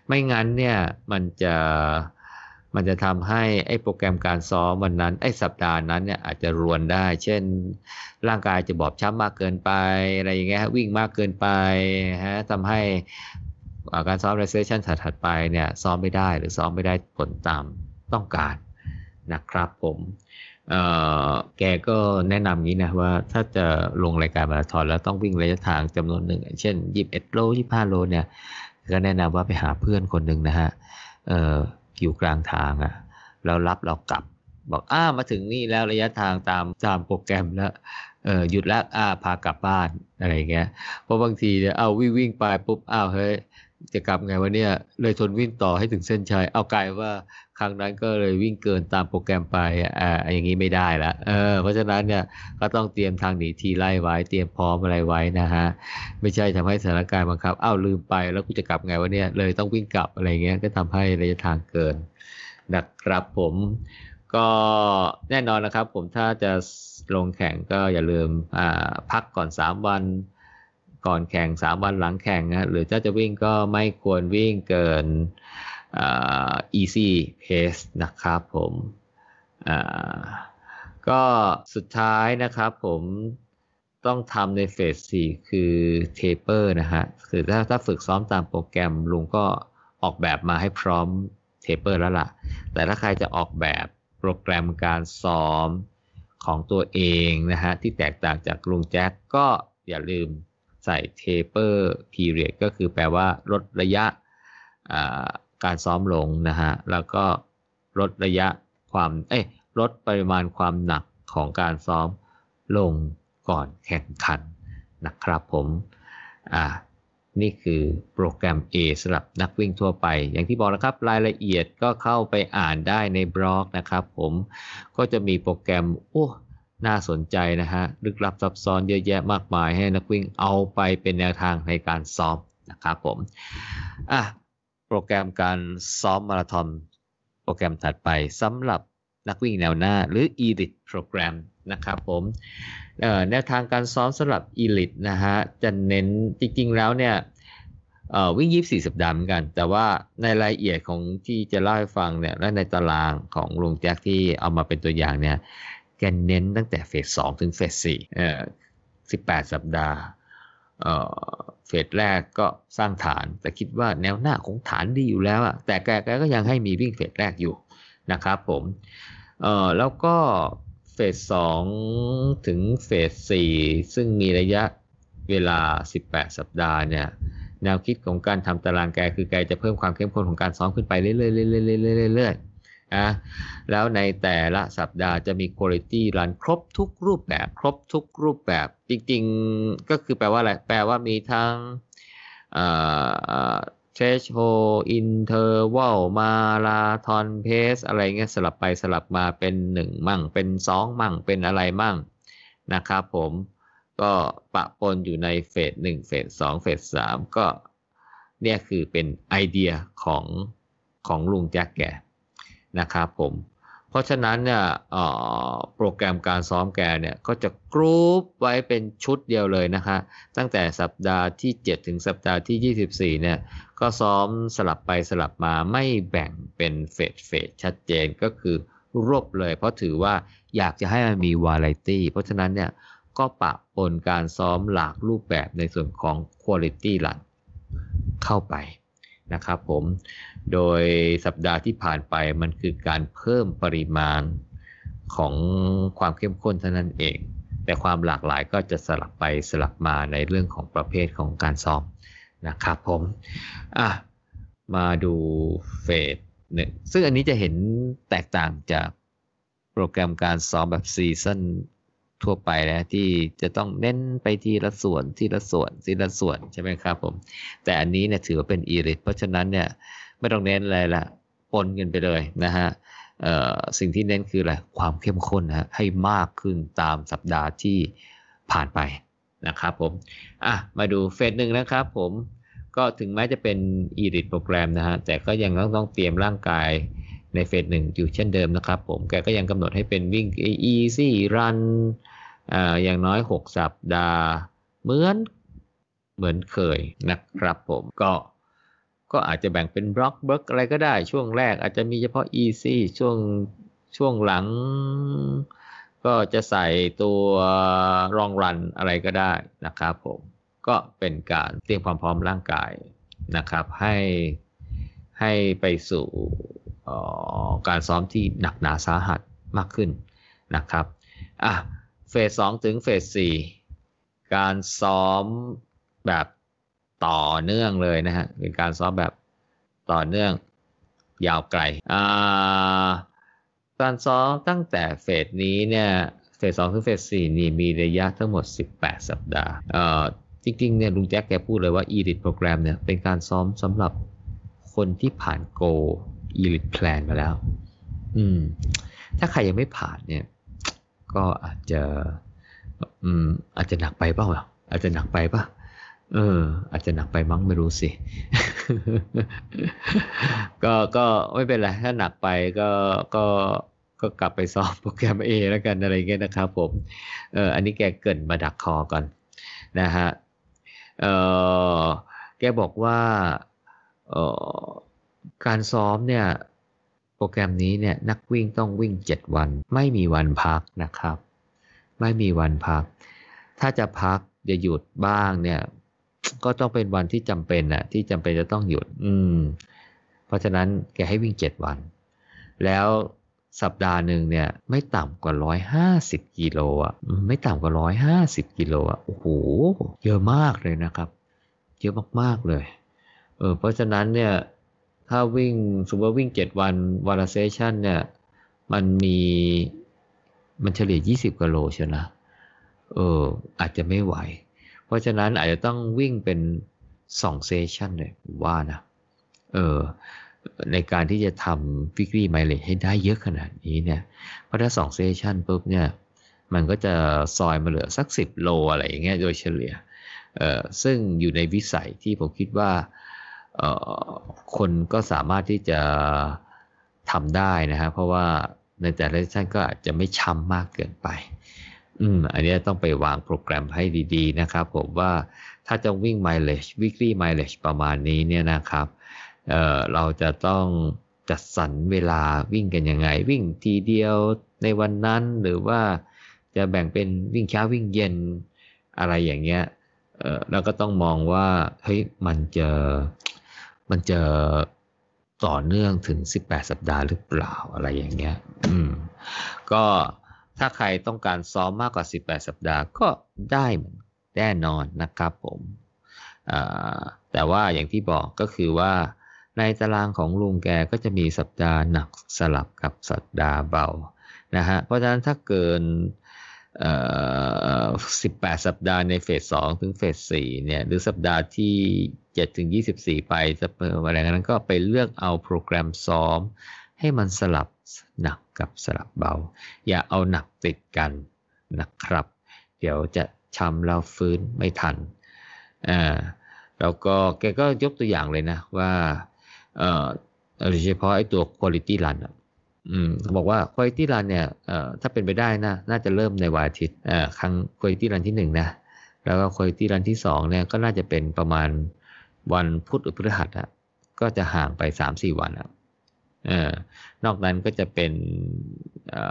ไม่งั้นเนี่ยมันจะมันจะทำให้ไอ้โปรแกรมการซ้อมวันนั้นไอ้สัปดาห์นั้นเนี่ยอาจจะรวนได้ เช่น ร่างกายจะบอบช้ำมากเกินไปอะไรอย่างเงี้ยวิ่งมากเกินไปฮะทำให้การซ้อมในเซชันถัดไปเนี่ยซ้อมไม่ได้หรือซ้อมไม่ได้ผลตามต้องการนะครับผม เออแกก็แนะนำงี้นะว่าถ้าจะลงรายการมาราธอนแล้วต้องวิ่งระยะทางจำนวนหนึ่ง เช่นยี่สิบเอ็ดโลยี่ห้าโลเนี่ย ก็แนะนำว่าไปหาเพื่อนคนหนึ่งนะฮะเอออยู่กลางทางอะ่ะแล้วรับเรากลับ บอกอ้ามาถึงนี่แล้วระยะทางตามตามโปรแกรมแล้วเออหยุดแล้วอ้าพากลับบ้านอะไรเงี้ยเพราะบางทีเนี่ยเอาวิ่งวิ่งไปปุ๊บอ้าวเฮ้ย จะกลับไงวะเนี่ยเลยทนวิ่งต่อให้ถึงเส้นชัยเอากลายว่าครั้งนั้นก็เลยวิ่งเกินตามโปรแกรมไปอ่าอย่างนี้ไม่ได้ละเออเพราะฉะนั้นเนี่ยก็ต้องเตรียมทางหนีทีไล่ไว้ เตรียมพร้อมอะไรไว้นะฮะไม่ใช่ทำให้สถานการณ์บังคับอ้าวลืมไปแล้วกูจะกลับไงวะเนี่ยเลยต้องวิ่งกลับอะไรเงี้ยก็ทำให้ระยะทางเกินนะครับผมก็แน่นอนนะครับผมถ้าจะลงแข่งก็อย่าลืมพักก่อน 3 วัน ก่อนแข่งสามวันหลังแข่งนะหรือถ้าจะวิ่งก็ไม่ควรวิ่งเกิน easy pace นะครับผมก็สุดท้ายนะครับผมต้องทำในเฟสสี่คือ taper นะฮะคือถ้าถ้าฝึกซ้อมตามโปรแกรมลุงก็ออกแบบมาให้พร้อม taper แล้วล่ะ แต่ถ้าใครจะออกแบบโปรแกรมการซ้อมของตัวเองนะฮะที่แตกต่างจากลุงแจ็คก็อย่าลืม ใส่ taper period ก็คือแปลว่าลดระยะการซ้อมลงนะฮะ แล้วก็ลดระยะความ เอ้ย ลดปริมาณความหนักของการซ้อมลงก่อนแข่งขันนะครับผม อ่า นี่คือโปรแกรม A สำหรับนักวิ่งทั่วไป อย่างที่บอกนะครับ รายละเอียดก็เข้าไปอ่านได้ในบล็อกนะครับผม ก็จะมีโปรแกรม โอ้ น่าสนใจนะฮะลึกลับซับซ้อนเยอะแยะมากมายให้นักวิ่งเอาไปเป็นแนวทางในการซ้อมนะครับผมอะโปรแกรมการซ้อมมาราธอนโปรแกรมถัดไปสำหรับนักวิ่งแนวหน้าหรือ Elite Program นะครับผมแนวทางการซ้อมสำหรับ Elite นะฮะจะเน้นจริงๆแล้วเนี่ยเอ่อวิ่ง 24 สัปดาห์เหมือนกัน แต่ว่าในรายละเอียดของที่จะเล่าให้ฟังเนี่ยและในตารางของลุงแจ็คที่เอามาเป็นตัวอย่างเนี่ย แกเน้นตั้งแต่เฟสสองถึงเฟสสี่เอ่อ18สัปดาห์เอ่อเฟสแรกก็สร้างฐาน แต่คิดว่าแนวหน้าของฐานดีอยู่แล้วอะแต่แกแกก็ยังให้มีวิ่งเฟสแรกอยู่นะครับผมเอ่อแล้วก็เฟสสองถึงเฟสสี่ซึ่งมีระยะเวลา 18 สัปดาห์เนี่ยแนวคิดของการทำตารางแกคือแกจะเพิ่มความเข้มข้นของการซ้อมขึ้นไปเรื่อยๆเรื่อยๆเรื่อยๆ นะแล้วในแต่ละสัปดาห์จะมีคุณภาพรันครบทุกรูปแบบ ครบทุกรูปแบบ จริงๆก็คือแปลว่าอะไรแปลว่ามีทั้งเอ่อ threshold interval มาราธอนเพสอะไรเงี้ยสลับไปสลับมาเป็นหนึ่งมั่ง เป็นสองมั่งเป็นอะไรมั่งนะครับผมก็ปะปนอยู่ในเฟสหนึ่งเฟสสองเฟสสามก็เนี่ยคือเป็นไอเดียของของลุงแจ็คแก นะครับผม เพราะฉะนั้นเนี่ยโปรแกรมการซ้อมแกเนี่ยก็จะกรุ๊ปไว้เป็นชุดเดียวเลยนะคะ ตั้งแต่สัปดาห์ที่ 7 ถึงสัปดาห์ที่ 24เนี่ยก็ซ้อมสลับไปสลับมาไม่แบ่งเป็นเฟสเฟสชัดเจนก็คือรวบเลย เพราะถือว่าอยากจะให้มันมีวาไรตี้เพราะฉะนั้นเนี่ยก็ปะปนการซ้อมหลากรูปแบบในส่วนของ Quality Run เข้าไป นะครับผม โดยสัปดาห์ที่ผ่านไปมันคือการเพิ่มปริมาณของความเข้มข้นเท่านั้นเอง แต่ความหลากหลายก็จะสลับไปสลับมาในเรื่องของประเภทของการซ้อมนะครับผมอะมาดูเฟสหนึ่งซึ่งอันนี้จะเห็นแตกต่างจากโปรแกรมการซ้อมแบบซีซัน ทั่วไปนะที่จะต้องเน้นไปทีละส่วนทีละส่วนทีละส่วนใช่ไหมครับผม แต่อันนี้เนี่ยถือว่าเป็นอีริทเพราะฉะนั้นเนี่ยไม่ต้องเน้นอะไรละปนกันไปเลยนะฮะสิ่งที่เน้นคืออะไรความเข้มข้นนะให้มากขึ้นตามสัปดาห์ที่ผ่านไปนะครับผมอะมาดูเฟสหนึ่งนะครับผมก็ถึงแม้จะเป็นอีริทโปรแกรมนะฮะแต่ก็ยังต้องต้องเตรียมร่างกายในเฟสหนึ่งอยู่เช่นเดิมนะครับผมแกก็ยังกำหนดให้เป็นวิ่ง easy run อย่างน้อย 6 สัปดาห์เหมือนเหมือนเคยนะครับผมก็ก็อาจจะแบ่งเป็นบล็อกเบิร์กอะไรก็ได้ ช่วงแรกอาจจะมีเฉพาะ easy ช่วงช่วงหลัง ก็จะใส่ตัวรองรันอะไรก็ได้นะครับผมก็เป็นการเตรียมความพร้อมร่างกายนะครับ ให้ให้ไปสู่การซ้อมที่หนักหนาสาหัสมากขึ้นนะครับอะ เฟสสองถึงเฟสสี่การซ้อมแบบต่อเนื่องเลยนะฮะเป็นการซ้อมแบบต่อเนื่องยาวไกลอ่าการซ้อมตั้งแต่เฟสนี้เนี่ยเฟสสองถึงเฟสสี่นี่มีระยะทั้งหมด 18 สัปดาห์เอ่อจริงๆเนี่ยลุงแจ็คแกพูดเลยว่า Elite Program เนี่ยเป็นการซ้อมสำหรับคนที่ผ่าน Go Elite Plan มาแล้ว อืม ถ้าใครยังไม่ผ่านเนี่ย ก็อาจจะอืมอาจจะหนักไปเปล่าอาจจะหนักไปปะเออ อาจจะหนักไปมั้งไม่รู้สิ ก็ก็ไม่เป็นไรถ้าหนักไปก็ก็ก็กลับไปซ้อมโปรแกรม A แล้วกันอะไรเงี้ยนะครับผม เอออันนี้แกเกินมาดักคอก่อนนะฮะ เออแกบอกว่า เออการซ้อมเนี่ย โปรแกรมนี้เนี่ยนักวิ่งต้องวิ่ง 7 วัน ไม่มีวันพักนะครับ ไม่มีวันพัก ถ้าจะพักจะหยุดบ้างเนี่ย ก็ต้องเป็นวันที่จำเป็นนะที่จำเป็นจะต้องหยุด อืม เพราะฉะนั้นแกให้วิ่ง 7 วัน แล้วสัปดาห์หนึ่งเนี่ย ไม่ต่ำกว่า 150กิโลอะไม่ต่ำกว่า 150กิโลอะโอ้โหเยอะมากเลยนะครับ เยอะมากๆเลยเออเพราะฉะนั้นเนี่ย ถ้าวิ่งสมมติว่าวิ่งเจ็ดวันวันละ session เนี่ย มันมีมันเฉลี่ยยี่สิบกิโลใช่นะเออ อาจจะไม่ไหว เพราะฉะนั้นอาจจะต้องวิ่งเป็นสอง session เลยว่านะ เออ ในการที่จะทำ weekly mileage ให้ได้เยอะขนาดนี้เนี่ย เพราะถ้าสอง session ปุ๊บเนี่ย มันก็จะซอยมาเหลือสักสิบโลอะไรอย่างเงี้ยโดยเฉลี่ย เออซึ่งอยู่ในวิสัยที่ผมคิดว่า คนก็สามารถที่จะทำได้นะฮะเพราะว่าในแต่ละท่านก็อาจจะไม่ช้ำมากเกินไป อืม อันนี้ต้องไปวางโปรแกรมให้ดีๆ นะครับผมว่าถ้าจะวิ่ง mileage weekly mileage ประมาณนี้เนี่ยนะครับเออเราจะต้องจัดสรรเวลาวิ่งกันยังไง วิ่งทีเดียวในวันนั้นหรือว่าจะแบ่งเป็นวิ่งเช้าวิ่งเย็นอะไรอย่างเงี้ย เออแล้วก็ต้องมองว่าเฮ้ยมันจะ มันจะต่อเนื่องถึง 18 สัปดาห์หรือเปล่าอะไรอย่างเงี้ย อืม ก็ถ้าใครต้องการซ้อมมากกว่า 18 สัปดาห์ก็ได้แน่นอนนะครับผม แต่ว่าอย่างที่บอกก็คือว่าในตารางของลุงแกก็จะมีสัปดาห์หนักสลับกับสัปดาห์เบา นะฮะ เพราะฉะนั้นถ้าเกิน 18สัปดาห์ในเฟส2ถึงเฟส4เนี่ยหรือสัปดาห์ที่7ถึง24ไปจะเปิดอะไรนั้นก็ไปเลือกเอาโปรแกรมซ้อม ให้มันสลับหนักกับสลับเบา อย่าเอาหนักติดกันนะครับ เดี๋ยวจะช้ำแล้วฟื้นไม่ทันอ่าแล้วก็แกก็ยกตัวอย่างเลยนะว่าเอ่อโดยเฉพาะไอ้ตัว quality run อะ อืมบอกว่า quality run เนี่ยเอ่อถ้าเป็นไปได้นะน่าจะเริ่มในวันอาทิตย์อ่ครั้ง quality run ที่หนึ่งนะแล้วก็ quality run ที่สองเนี่ยก็น่าจะเป็นประมาณวันพุธหรือพฤหัสอะก็จะห่างไปสามสี่วันอะเออนอกนั้นก็จะเป็นเอ่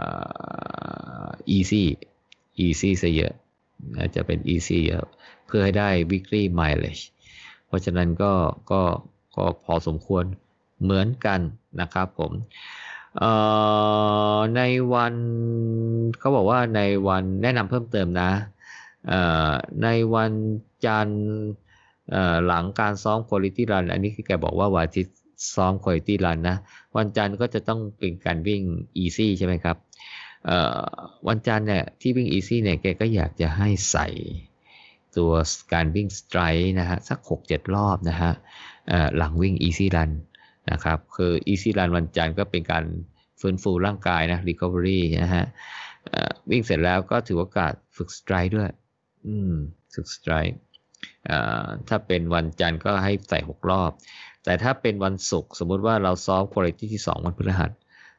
อ easy easy ซะเยอะจะเป็น easy เยอะเพื่อให้ได้ weekly mileage เพราะฉะนั้นก็ก็ก็พอสมควรเหมือนกันนะครับผม ในวันเขาบอกว่าในวันแนะนำเพิ่มเติมนะในวันจันทร์หลังการซ้อม quality run อันนี้คือแกบอกว่าวันอาทิตย์ซ้อม quality run นะ วันจันทร์ก็จะต้องเป็นการวิ่ง easy ใช่ไหมครับวันจันทร์เนี่ยที่วิ่ง easy เนี่ยแกก็อยากจะให้ใส่ตัวการวิ่งสไตร์นะฮะสัก 6-7 รอบนะฮะหลังวิ่ง easy run น นะครับ คือ easy run วันจันทร์ก็เป็นการฟื้นฟูร่างกายนะ recovery นะฮะวิ่งเสร็จแล้วก็ถือโอกาสฝึกสไตร์ด้วย อืม ฝึกสไตร์ถ้าเป็นวันจันทร์ก็ให้ใส่ 6 รอบ แต่ถ้าเป็นวันศุกร์สมมุติว่าเราซ้อมคุณภาพที่ 2 วันพฤหัส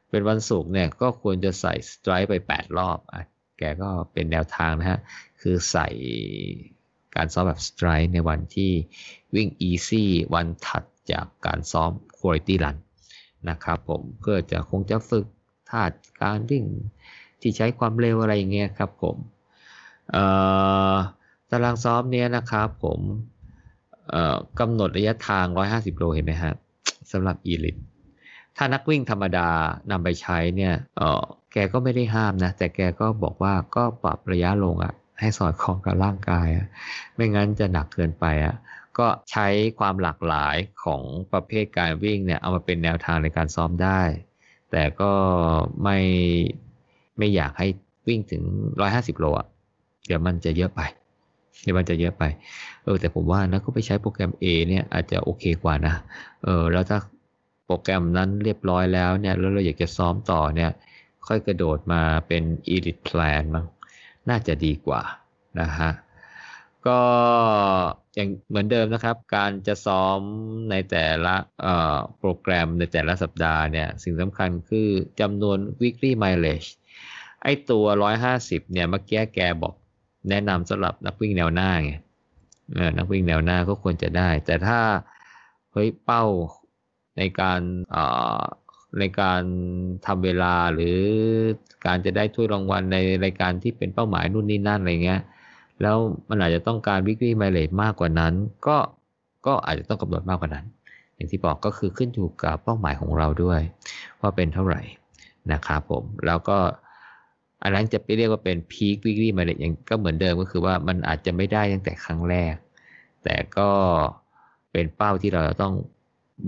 เป็นวันศุกร์เนี่ยก็ควรจะใส่สไตร์ไป 8 รอบอะแกก็เป็นแนวทางนะฮะ คือใส่การซ้อมแบบสไตร์ในวันที่วิ่ง easy วันถัดจากการซ้อม quality run นะครับผมเพื่อจะคงจะฝึกท่าการวิ่งที่ใช้ความเร็วอะไรอย่างเงี้ยครับผมตารางซ้อมเนี้ยนะครับผมกำหนดระยะทาง 150 โลเห็นไหมฮะสำหรับ e l i t ถ้านักวิ่งธรรมดานำไปใช้เนี่ยแกก็ไม่ได้ห้ามนะ แต่แกก็บอกว่าก็ปรับระยะลงอะ่ะให้สอดคล้องกับร่างกายอะไม่งั้นจะหนักเกินไปอะ่ะ ก็ใช้ความหลากหลายของประเภทการวิ่งเนี่ยเอามาเป็นแนวทางในการซ้อมได้ แต่ก็ไม่ไม่อยากให้วิ่งถึง 150 โลอะเดี๋ยวมันจะเยอะไป เดี๋ยวมันจะเยอะไป เออแต่ผมว่านะก็ไปใช้โปรแกรม A เนี่ยอาจจะโอเคกว่านะ เออแล้วถ้าโปรแกรมนั้นเรียบร้อยแล้วเนี่ยแล้วเราอยากจะซ้อมต่อเนี่ย ค่อยกระโดดมาเป็น Elite Plan มั้งน่าจะดีกว่านะฮะ ก็ อย่างเหมือนเดิมนะครับ การจะซ้อมในแต่ละโปรแกรมในแต่ละสัปดาห์เนี่ย สิ่งสำคัญคือจำนวน weekly mileage ไอตัว 150 เนี่ยเมื่อกี้แกบอกแนะนำสำหรับนักวิ่งแนวหน้าไงนักวิ่งแนวหน้าก็ควรจะได้ แต่ถ้าเฮ้ยเป้าในการในการทำเวลาหรือการจะได้ถ้วยรางวัลในรายการที่เป็นเป้าหมายนู่นนี่นั่นอะไรเงี้ย แล้วมันอาจจะต้องการวิกฤตไมเลจมากกว่านั้น ก็ก็อาจจะต้องกำหนดมากกว่านั้น อย่างที่บอกก็คือขึ้นอยู่กับเป้าหมายของเราด้วย ว่าเป็นเท่าไหร่นะครับผม แล้วก็อันนั้นจะไปเรียกว่าเป็นพีควิกฤตไมเลจอย่างก็เหมือนเดิมก็คือว่ามันอาจจะไม่ได้ตั้งแต่ครั้งแรก แต่ก็เป็นเป้าที่เราจะต้อง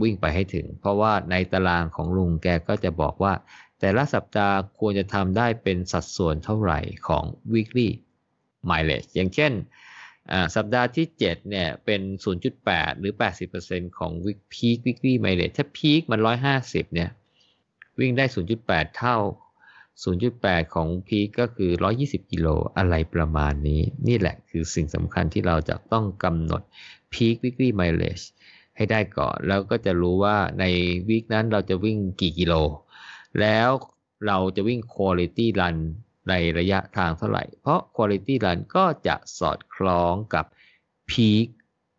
วิ่งไปให้ถึง เพราะว่าในตารางของลุงแกก็จะบอกว่า แต่ละสัปดาห์ควรจะทำได้เป็นสัดส่วนเท่าไหร่ของ weekly mileage อย่างเช่นสัปดาห์ที่ 7 เนี่ย เป็น 0.8 หรือ 80%ของ peak weekly mileage ถ้า peak มัน 150 เนี่ย วิ่งได้ 0.8 เท่า 0.8 ของ peak ก็คือ 120 กิโล อะไรประมาณนี้ นี่แหละคือสิ่งสำคัญที่เราจะต้องกำหนด peak weekly mileage ให้ได้ก่อน แล้วก็จะรู้ว่าในวีคนั้นเราจะวิ่งกี่กิโล แล้วเราจะวิ่ง quality run ในระยะทางเท่าไหร่ เพราะ Quality Run ก็จะสอดคล้องกับ Peak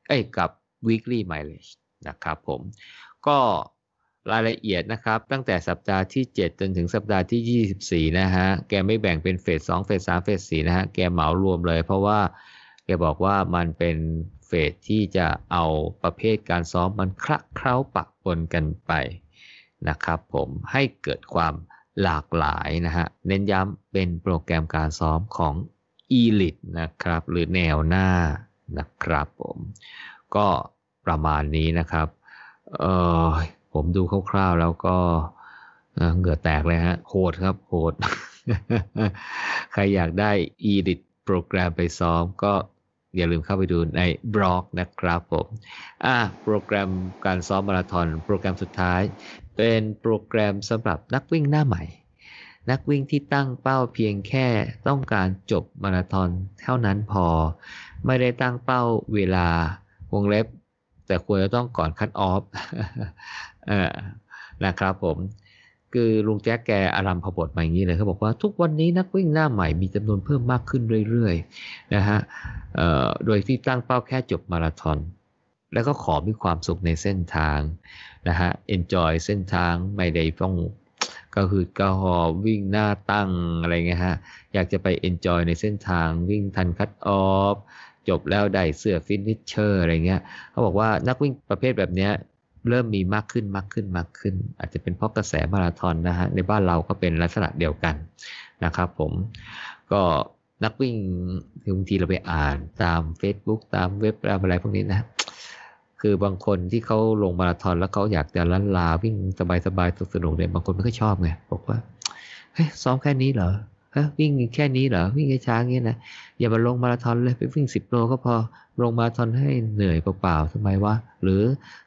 เอ้ยกับ Weekly Mileage นะครับผม ก็รายละเอียดนะครับ ตั้งแต่สัปดาห์ที่ 7 จนถึงสัปดาห์ที่ 24 นะฮะ แกไม่แบ่งเป็นเฟส2เฟส3เฟส4นะฮะ แกเหมารวมเลย เพราะว่าแกบอกว่ามันเป็นเฟสที่จะเอาประเภทการซ้อมมันคละเคล้าปะปนกันไปนะครับผมให้เกิดความ หลากหลายนะฮะ เน้นย้ำเป็นโปรแกรมการซ้อมของ Elite นะครับ หรือแนวหน้านะครับผม ก็ประมาณนี้นะครับเออผมดูคร่าวๆแล้วก็เหงื่อแตกเลยฮะ โหดครับ โหด ใครอยากได้ Elite โปรแกรมไปซ้อมก็อย่าลืมเข้าไปดูในบล็อกนะครับผม อะโปรแกรมการซ้อมมาราธอนโปรแกรมสุดท้าย เป็นโปรแกรมสำหรับนักวิ่งหน้าใหม่ นักวิ่งที่ตั้งเป้าเพียงแค่ต้องการจบมาราธอนเท่านั้นพอ ไม่ได้ตั้งเป้าเวลาวงเล็บ แต่ควรจะต้องก่อนคัดออฟนะครับผมคือลุงแจ๊กแกอารัมพบทมาอย่างนี้เลยเขาบอกว่าทุกวันนี้นักวิ่งหน้าใหม่มีจำนวนเพิ่มมากขึ้นเรื่อยๆนะฮะโดยที่ตั้งเป้าแค่จบมาราธอนแล้วก็ขอมีความสุขในเส้นทาง นะฮะ enjoy เส้นทางไม่ได้ต้องก็คือกระหอวิ่งหน้าตั้งอะไรเงี้ยฮะ อยากจะไป enjoy ในเส้นทางวิ่งทัน cut off จบแล้วได้เสื้อ finisher อะไรเงี้ยเขาบอกว่านักวิ่งประเภทแบบเนี้ยเริ่มมีมากขึ้นมากขึ้นมากขึ้น อาจจะเป็นเพราะกระแสมาราธอนนะฮะในบ้านเราก็เป็นลักษณะเดียวกันนะครับผมก็นักวิ่งบางทีเราไปอ่านตาม Facebook ตามเว็บอะไรพวกนี้นะ คือบางคนที่เขาลงมาราธอนแล้วเขาอยากจะลันลาวิ่งสบายๆสนุกๆเนี่ยบางคนไม่ค่อยชอบไงบอกว่าเฮ้ยซ้อมแค่นี้เหรอฮ้ยวิ่งแค่นี้เหรอวิ่งช้าๆงี้นะอย่ามาลงมาราธอนเลยไปวิ่งสิบโลก็พอลงมาราธอนให้เหนื่อยเปล่าๆทำไมวะหรือ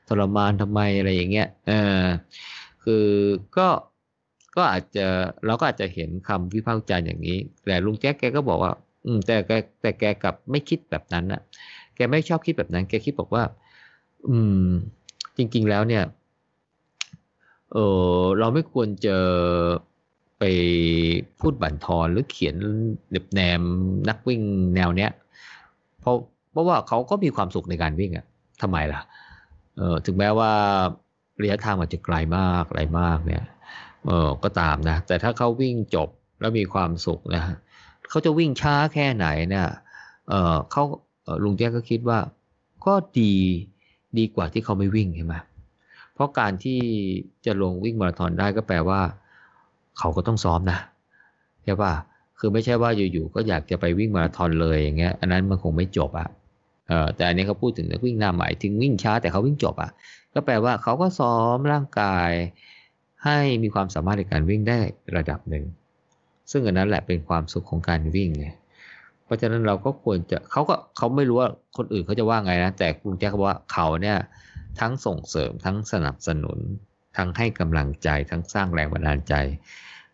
ทรมานทำไมอะไรอย่างเงี้ยเออคือก็ก็อาจจะเราก็อาจจะเห็นคำวิพากษ์วิจารณ์อย่างนี้ แต่ลุงแจ๊กแกก็บอกว่า อืมแต่แกแต่แกกลับไม่คิดแบบนั้นอะแกไม่ชอบคิดแบบนั้น แกคิดบอกว่า อืม จริง ๆ แล้วเนี่ย เออเราไม่ควรจะไปพูดบั่นทอนหรือเขียนเด็บแนมนักวิ่งแนวเนี้ย เพราะเพราะว่าเขาก็มีความสุขในการวิ่งอะทำไมล่ะ เออถึงแม้ว่าระยะทางอาจจะไกลมากไกลมากเนี่ย เออก็ตามนะ แต่ถ้าเขาวิ่งจบแล้วมีความสุขนะเขาจะวิ่งช้าแค่ไหนเนี่ยเออเขาลุงแจ๊กก็คิดว่า ก็ดี ดีกว่าที่เขาไม่วิ่งใช่ไหมเพราะการที่จะลงวิ่งมาราธอนได้ก็แปลว่า เขาก็ต้องซ้อมนะใช่ป่ะคือไม่ใช่ว่าอยู่ๆก็อยากจะไปวิ่งมาราธอนเลยอย่างเงี้ยอันนั้นมันคงไม่จบอะเออแต่อันนี้เขาพูดถึงนักวิ่งหน้าใหม่ถึงวิ่งช้าแต่เขาวิ่งจบอะก็แปลว่าเขาก็ซ้อมร่างกาย ให้มีความสามารถในการวิ่งได้ระดับหนึ่งซึ่งอันนั้นแหละเป็นความสุขของการวิ่งไง เพราะฉะนั้นเราก็ควรจะเขาก็เขาไม่รู้ว่าคนอื่นเขาจะว่าไงนะ แต่คุณแจ๊คบอกว่าเขาเนี่ยทั้งส่งเสริมทั้งสนับสนุน ทั้งให้กำลังใจทั้งสร้างแรงบันดาลใจ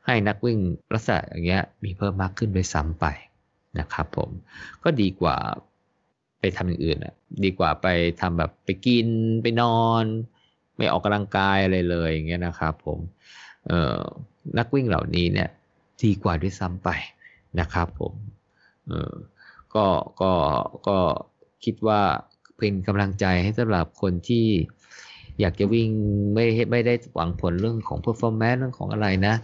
ให้นักวิ่งลักษณะอย่างเงี้ยมีเพิ่มมากขึ้นด้วยซ้ำไปนะครับผมก็ดีกว่าไปทำอย่างอื่นอะดีกว่าไปทำแบบไปกินไปนอน ไม่ออกกำลังกายอะไรเลยอย่างเงี้ยนะครับผมเอ่อนักวิ่งเหล่านี้เนี่ยดีกว่าด้วยซ้ำไปนะครับผม เออก็ก็ก็คิดว่าเป็นกำลังใจให้สำหรับคนที่อยากจะวิ่งไม่ไม่ได้หวังผลเรื่องของ performance เรื่องของอะไรนะ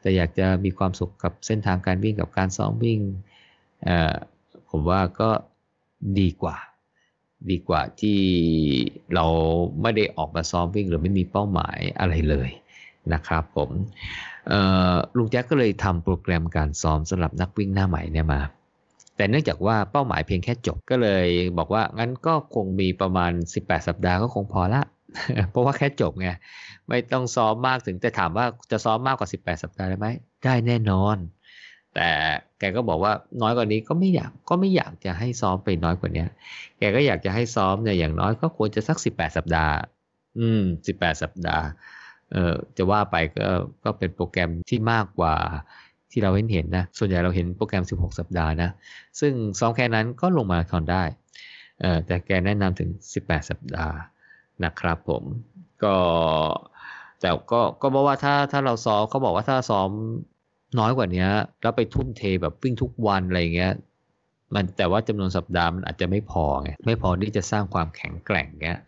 แต่อยากจะมีความสุขกับเส้นทางการวิ่งกับการซ้อมวิ่งเออผมว่าก็ดีกว่า ดีกว่าที่เราไม่ได้ออกมาซ้อมวิ่งหรือไม่มีเป้าหมายอะไรเลยนะครับผมลุงแจ็คก็เลยทำโปรแกรมการซ้อมสำหรับนักวิ่งหน้าใหม่เนี่ยมา แต่เนื่องจากว่าเป้าหมายเพียงแค่จบก็เลยบอกว่างั้นก็คงมีประมาณ 18 สัปดาห์ก็คงพอละ เพราะว่าแค่จบไงไม่ต้องซ้อมมากถึงแต่ถามว่าจะซ้อมมากกว่า 18 สัปดาห์ได้ไหมได้แน่นอน แต่แกก็บอกว่าน้อยกว่านี้ก็ไม่อยากก็ไม่อยากจะให้ซ้อมไปน้อยกว่านี้แกก็อยากจะให้ซ้อมเนี่ยอย่างน้อยก็ควรจะสัก 18 สัปดาห์ อืม 18 สัปดาห์เออจะว่าไปก็ก็เป็นโปรแกรมที่มากกว่า ที่เราเห็นเห็นนะ ส่วนใหญ่เราเห็นโปรแกรม 16 สัปดาห์นะ ซึ่งซ้อมแค่นั้นก็ลงมาราธอนได้เอ่อแต่แกแนะนำถึง 18 สัปดาห์นะครับผมก็แต่ก็ก็บอกว่าถ้าถ้าเราซ้อมเขาบอกว่าถ้าซ้อมน้อยกว่านี้แล้วไปทุ่มเทแบบวิ่งทุกวันอะไรเงี้ยมันแต่ว่าจำนวนสัปดาห์มันอาจจะไม่พอไงไม่พอที่จะสร้างความแข็งแกร่งเงี้ย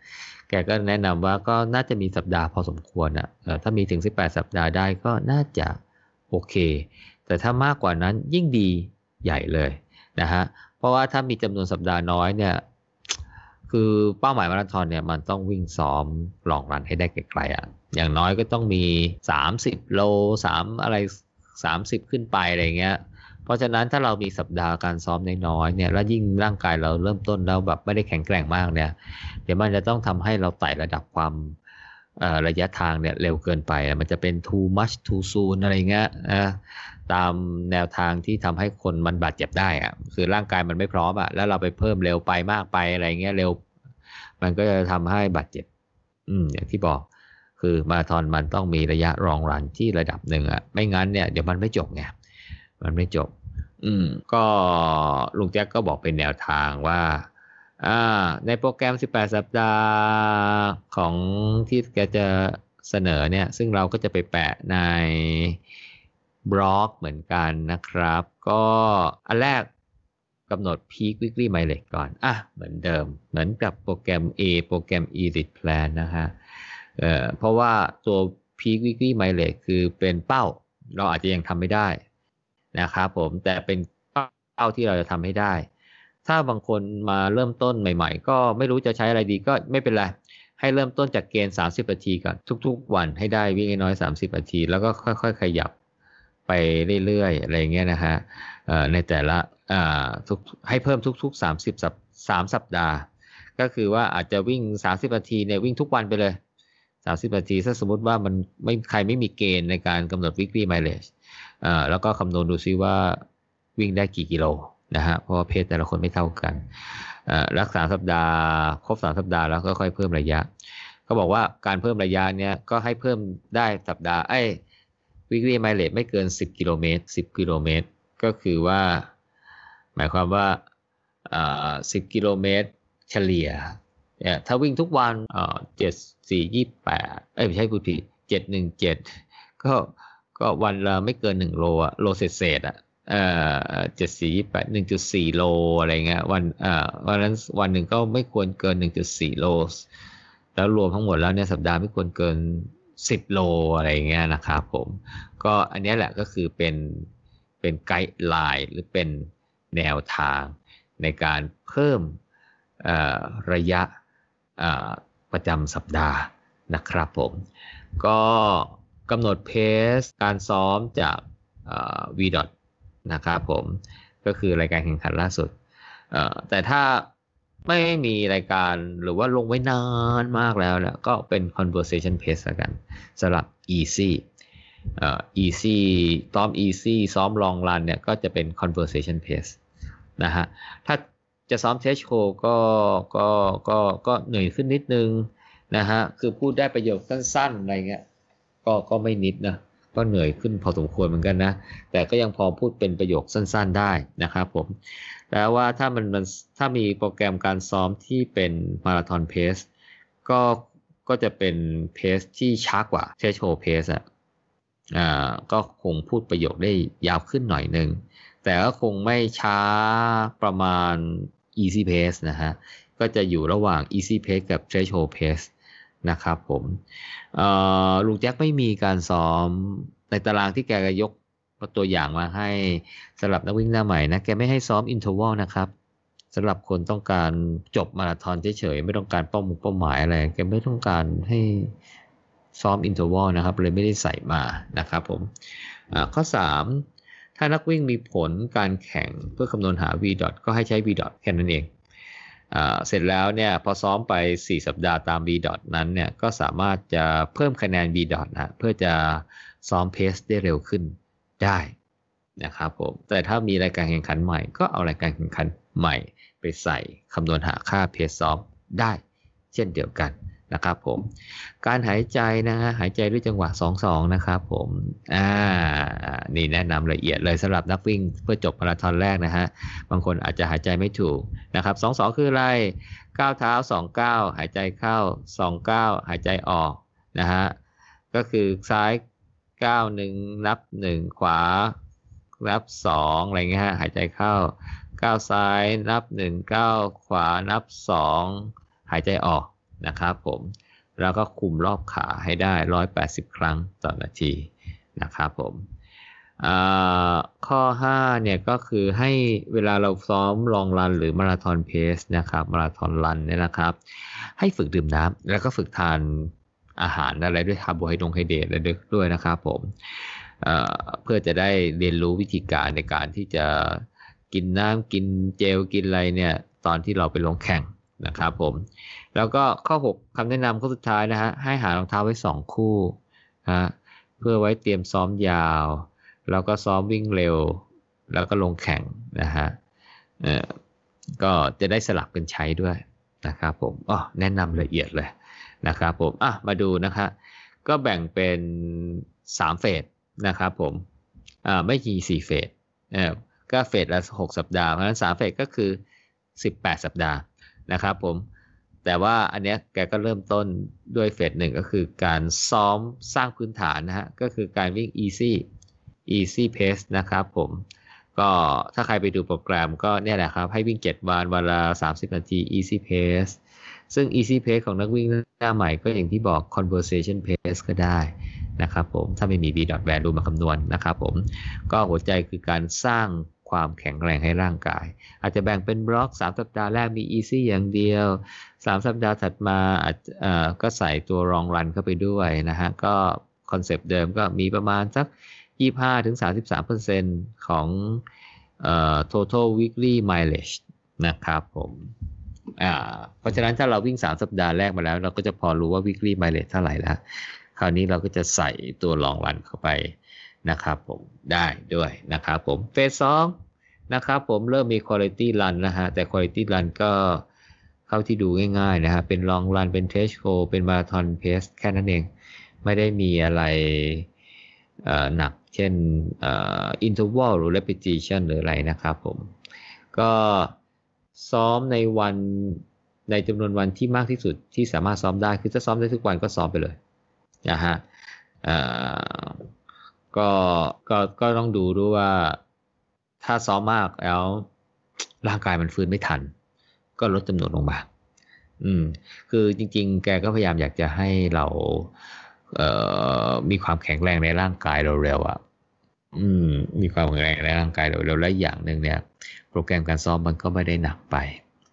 แกก็แนะนำว่าก็น่าจะมีสัปดาห์พอสมควรอะถ้ามีถึง 18 สัปดาห์ได้ก็น่าจะโอเค แต่ถ้ามากกว่านั้นยิ่งดีใหญ่เลยนะฮะเพราะว่าถ้ามีจำนวนสัปดาห์น้อยเนี่ยคือเป้าหมายมาราธอนเนี่ยมันต้องวิ่งซ้อมลองรันให้ได้ไกลๆอะอย่างน้อยก็ต้องมี 30 โล3อะไร 30 ขึ้นไปอะไรเงี้ยเพราะฉะนั้นถ้าเรามีสัปดาห์การซ้อมน้อยๆเนี่ยแล้วยิ่งร่างกายเราเริ่มต้นแล้วแบบไม่ได้แข็งแกร่งมากเนี่ย เดี๋ยวมันจะต้องทำให้เราไต่ระดับความระยะทางเนี่ยเร็วเกินไป มันจะเป็น too much too soon อะไรเงี้ย ตามแนวทางที่ทำให้คนมันบาดเจ็บได้อะคือร่างกายมันไม่พร้อมอะแล้วเราไปเพิ่มเร็วไปมากไปอะไรเงี้ยเร็ว มันก็จะทำให้บาดเจ็บ อืม อย่างที่บอก คือมาราธอนมันต้องมีระยะรองรันที่ระดับหนึ่งอะไม่งั้นเนี่ยเดี๋ยวมันไม่จบไงมันไม่จบ อืม ก็ลุงแจ็คก็บอกเป็นแนวทางว่าอ่าในโปรแกรม 18 สัปดาห์ของที่แกจะเสนอเนี่ย ซึ่งเราก็จะไปแปะใน บล็อกเหมือนกันนะครับ ก็อันแรกกำหนด Peak Weekly Mileage ก่อน อะ เหมือนเดิม เหมือนกับโปรแกรม A โปรแกรม Elite Plan นะฮะเอ่อเพราะว่าตัว Peak Weekly Mileage คือเป็นเป้า เราอาจจะยังทำไม่ได้นะครับผม แต่เป็นเป้าที่เราจะทำให้ได้ ถ้าบางคนมาเริ่มต้นใหม่ ๆ ก็ไม่รู้จะใช้อะไรดีก็ไม่เป็นไร ให้เริ่มต้นจากเกณฑ์ 30นาทีก่อน ทุก ๆ วันให้ได้วิ่งน้อย 30นาที แล้วก็ค่อย ๆ ขยับ ไปเรื่อยๆ อะไรเงี้ยนะฮะในแต่ละทุกให้เพิ่มทุก ๆ 30สัปสามสัปดาห์ ก็คือว่าอาจจะวิ่ง 30นาทีเนี่ยวิ่งทุกวันไปเลย 30นาทีถ้าสมมติว่ามันไม่ใครไม่มีเกณฑ์ในการกำหนด weekly mileage แล้วก็คำนวณดูซิว่าวิ่งได้กี่กิโลนะฮะเพราะว่าเพศแต่ละคนไม่เท่ากันรักษาสัปดาห์ครบสามสัปดาห์แล้วก็ค่อยเพิ่มระยะ ก็บอกว่าการเพิ่มระยะเนี้ยก็ให้เพิ่มได้สัปดาห์ไอ้ วิกฤตไมเลตไม่เกิน 10 กิโลเมตร 10 กิโลเมตร ก็คือว่า หมายความว่าสิบกิโลเมตร เฉลี่ย ถ้าวิ่งทุกวันเจ็ดสี่ยี่แปดเอ้ยไม่ใช่พูดผิดเจ็ดหนึ่งเจ็ดก็ก็วันละไม่เกินหนึ่งโลอะโลเศษเศษอะเอ่อเจ็ดสี่แปดหนึ่งจุดสี่โลอะไรเงี้ยวันเอ่อวันนั้นวันหนึ่งก็ไม่ควรเกินหนึ่งจุดสี่โลแล้วรวมทั้งหมดแล้วเนี่ยสัปดาห์ไม่ควรเกิน สิบโลอะไรเงี้ยนะครับผมก็อันนี้แหละก็คือเป็นเป็นไกด์ไลน์หรือเป็นแนวทางในการเพิ่มระยะประจำสัปดาห์นะครับผมก็กำหนดเพสการซ้อมจากวีดอทนะครับผมก็คือรายการแข่งขันล่าสุดแต่ถ้า ไม่มีรายการหรือว่าลงไว้นานมากแล้วนี่ยก็เป็น conversation pace ละกันสำหรับ easy easy ซ้อม easy ซ้อม long run เนี่ยก็จะเป็น conversation pace นะฮะ ถ้าจะซ้อม t e s t c o ก็ก็ก็ก็เหนื่อยขึ้นนิดนึงนะฮะ คือพูดได้ประโยคสั้นๆ อะไรเงี้ย ก็ก็ไม่นิดนะ ก็เหนื่อยขึ้นพอสมควรเหมือนกันนะ แต่ก็ยังพอพูดเป็นประโยคสั้นๆ ได้นะครับผม แล้วว่าถ้ามันมันถ้ามีโปรแกรมการซ้อมที่เป็นมาราธอนเพสก็ก็จะเป็นเพสที่ช้ากว่าเชโชเพสอะอ่าก็คงพูดประโยคได้ยาวขึ้นหน่อยหนึ่ง แต่ก็คงไม่ช้าประมาณ easy pace นะฮะ ก็จะอยู่ระหว่าง easy pace กับ threshold pace นะครับผมลุงแจ็คไม่มีการซ้อมในตารางที่แกยกตัวอย่างมาให้สำหรับนักวิ่งหน้าใหม่นะ แกไม่ให้ซ้อม interval นะครับสำหรับคนต้องการจบมาราธอนเฉยๆ ไม่ต้องการเป้ามุ่งเป้าหมายอะไร แกไม่ต้องการให้ซ้อม interval นะครับ เลยไม่ได้ใส่มานะครับผมข้อ 3 ถ้านักวิ่งมีผลการแข่งเพื่อคำนวณหา v ก็ให้ใช้ v แค่นั้นเองเสร็จแล้วเนี่ยพอซ้อมไป 4 สัปดาห์ตาม B. นั้นเนี่ยก็สามารถจะเพิ่มคะแนน B. นะเพื่อจะซ้อมเพสได้เร็วขึ้น ได้นะครับผมแต่ถ้ามีรายการแข่งขันใหม่ ก็เอารายการแข่งขันใหม่ไปใส่คำนวณหาค่าเพสซอมได้เช่นเดียวกันนะครับผมการหายใจนะฮะหายใจด้วยจังหวะ 2-2 นะครับผมอ่านี่แนะนำละเอียดเลยสำหรับนักวิ่งเพื่อจบมาราธอนแรกนะฮะบางคนอาจจะหายใจไม่ถูกนะครับ2-2 คืออะไรก้าวเท้า2ก้าวหายใจเข้า2ก้าวหายใจออกนะฮะก็คือซ้าย ก้าวหนึ่งนับหนึ่งขวา นับสองอะไรเงี้ยฮะหายใจเข้าก้าวซ้ายนับหนึ่งก้าวขวานับสองหายใจออกนะครับผมแล้วก็คุมรอบขาให้ได้ร้อยแปดสิบครั้งต่อนาทีนะครับผมข้อ 5 เนี่ยก็คือให้เวลาเราซ้อมลองรันหรือมาราธอนเพสนะครับมาราธอนรันเนี่ยนะครับ ให้ฝึกดื่มน้ำแล้วก็ฝึกทาน อาหารอะไรด้วยคาร์โบไฮเดรตอะไรด้วยนะครับผมเพื่อจะได้เรียนรู้วิธีการในการที่จะกินน้ำกินเจลกินอะไรเนี่ยตอนที่เราไปลงแข่งนะครับผมแล้วก็ข้อ 6คำแนะนำข้อสุดท้ายนะฮะให้หารองเท้าไว้ 2 คู่ฮะเพื่อไว้เตรียมซ้อมยาว แล้วก็ซ้อมวิ่งเร็ว แล้วก็ลงแข่งนะฮะก็จะได้สลับกันใช้ด้วยนะครับผมอ๋อแนะนำละเอียดเลย นะครับผมอะมาดูนะครับก็แบ่งเป็น3เฟสนะครับผมอ่าไม่กี่สี่เฟสเออก็เฟสละ6สัปดาห์เพราะฉะนั้น3เฟสก็คือ18สัปดาห์นะครับผมแต่ว่าอันเนี้ยแกก็เริ่มต้นด้วยเฟสหนึ่งก็คือการซ้อมสร้างพื้นฐานนะฮะก็คือการวิ่ง easy easy pace นะครับผมก็ถ้าใครไปดูโปรแกรมก็เนี่ยแหละครับ ให้วิ่ง 7 วันวันละ 30 นาที easy pace ซึ่ง easy pace ของนักวิ่งหน้าใหม่ก็อย่างที่บอก conversation pace ก็ได้นะครับผม ถ้าไม่มี b value มาคำนวณนะครับผม ก็หัวใจคือการสร้างความแข็งแรงให้ร่างกาย อาจจะแบ่งเป็นบล็อก 3 สัปดาห์แรกมี easy อย่างเดียว 3 สัปดาห์ถัดมาอาจก็ใส่ตัวรองรันเข้าไปด้วยนะฮะ ก็คอนเซปต์เดิมก็มีประมาณสัก 25-33%ของเอ่อ total weekly mileage นะครับผม อ่าเพราะฉะนั้นถ้าเราวิ่ง 3 สัปดาห์แรกมาแล้ว เราก็จะพอรู้ว่า weekly mileage เท่าไหร่แล้ว คราวนี้เราก็จะใส่ตัวลองรันเข้าไปนะครับผมได้ด้วยนะครับผมเฟสสองนะครับผมเริ่มมี quality run นะฮะแต่ quality run ก็เข้าที่ดูง่ายๆนะฮะเป็น long run เป็น t e s t go เป็น marathon pace แค่นั้นเอง ไม่ได้มีอะไรหนักเช่น interval หรือ repetition หรืออะไรนะครับผมก็ ซ้อมในวันในจำนวนวันที่มากที่สุดที่สามารถซ้อมได้ คือถ้าซ้อมได้ทุกวันก็ซ้อมไปเลยนะฮะก็ก็ก็ต้องดูด้วยว่าถ้าซ้อมมากแล้ว ร่างกายมันฟื้นไม่ทัน ก็ลดจำนวนลงมาอืม คือจริง ๆ แกก็พยายามอยากจะให้เราเอ่อมีความแข็งแรงในร่างกายเร็วๆอะ อืม มีความแข็งแรงในร่างกายเร็วๆและอย่างหนึ่งเนี่ย โปรแกรมการซ้อมมันก็ไม่ได้หนักไป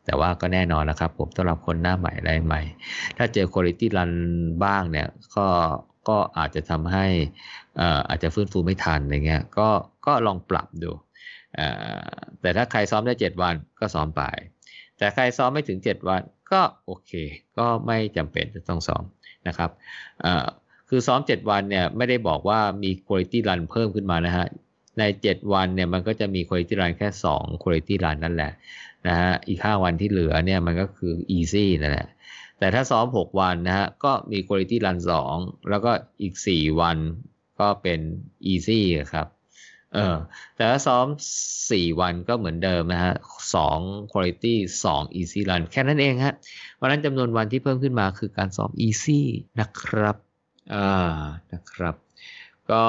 แต่ว่าก็แน่นอนนะครับ ผมสำหรับคนหน้าใหม่อะไรใหม่ ถ้าเจอคุณภาพรันบ้างเนี่ยก็ก็อาจจะทำให้อาจจะฟื้นฟูไม่ทันอะไรเงี้ยก็ก็ลองปรับดู แต่ถ้าใครซ้อมได้ 7 วันก็ซ้อมไป แต่ใครซ้อมไม่ถึง 7 วันก็โอเค ก็ไม่จำเป็นจะต้องซ้อมนะครับคือซ้อม 7 วันเนี่ยไม่ได้บอกว่ามีคุณภาพรันเพิ่มขึ้นมานะฮะ ใน 7 วันเนี่ยมันก็จะมีคุณภาพรันแค่2คุณภาพรันนั่นแหละนะฮะอีก 5 วันที่เหลือเนี่ยมันก็คือ easy นั่นแหละแต่ถ้าซ้อม 6 วันนะฮะก็มีคุณภาพรัน2แล้วก็อีก 4 วันก็เป็น easy ครับเออแต่ถ้าซ้อม 4 วันก็เหมือนเดิมนะฮะ2 quality 2 easy run แค่นั้นเองฮะเพราะนั้นจำนวนวันที่เพิ่มขึ้นมาคือการซ้อม easy นะครับอ่านะครับ ก็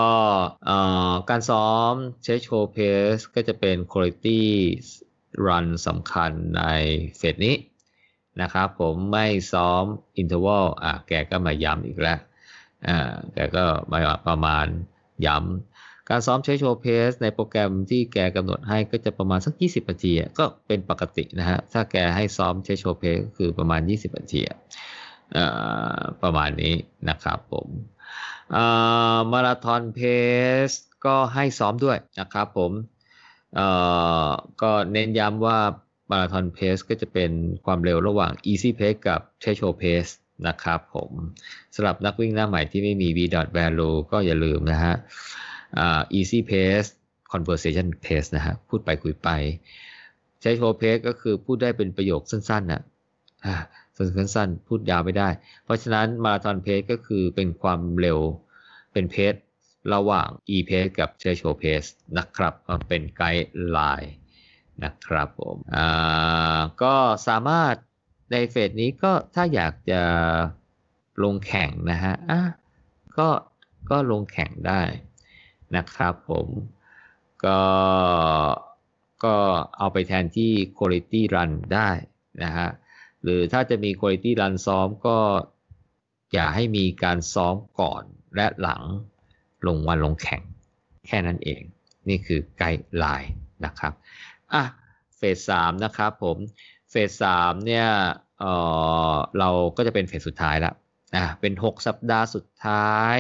การซ้อมเชโชเพสก็จะเป็น quality run สำคัญในเฟสนี้นะครับผมไม่ซ้อม interval อะแกก็มาย้ำอีกแล้วอ่าแกก็มาประมาณย้ำการซ้อมเชโชเพสในโปรแกรมที่แกกำหนดให้ก็จะประมาณสัก 20นาทีก็เป็นปกตินะฮะถ้าแกให้ซ้อมเชโชเพสก็คือประมาณ 20นาทีประมาณนี้นะครับผม มาราธอนเพสก็ให้ซ้อมด้วยนะครับผมก็เน้นย้ำว่ามาราธอนเพสก็จะเป็นความเร็วระหว่าง easy pace กับ threshold pace นะครับผมสำหรับนักวิ่งหน้าใหม่ที่ไม่มี v value ก็อย่าลืมนะฮะ easy pace conversation pace นะฮะพูดไปคุยไป threshold pace ก็คือพูดได้เป็นประโยคสั้นๆนะ สั้นๆพูดยาวไม่ได้ เพราะฉะนั้นมาราธอนเพสก็คือเป็นความเร็วเป็นเพสระหว่าง e pace กับ threshold pace นะครับมันเป็นไกด์ไลน์นะครับผมอ่าก็สามารถในเฟสนี้ก็ถ้าอยากจะลงแข่งนะฮะอะก็ก็ลงแข่งได้นะครับผมก็ก็เอาไปแทนที่ quality run ได้นะฮะ หรือถ้าจะมี quality run ซ้อมก็อย่าให้มีการซ้อมก่อนและหลังลงวันลงแข่ง แค่นั้นเอง นี่คือไกด์ไลน์นะครับอะเฟสสามนะครับผมเฟสสามเนี่ยเออเราก็จะเป็นเฟสสุดท้ายล้วอะเป็น 6 สัปดาห์สุดท้าย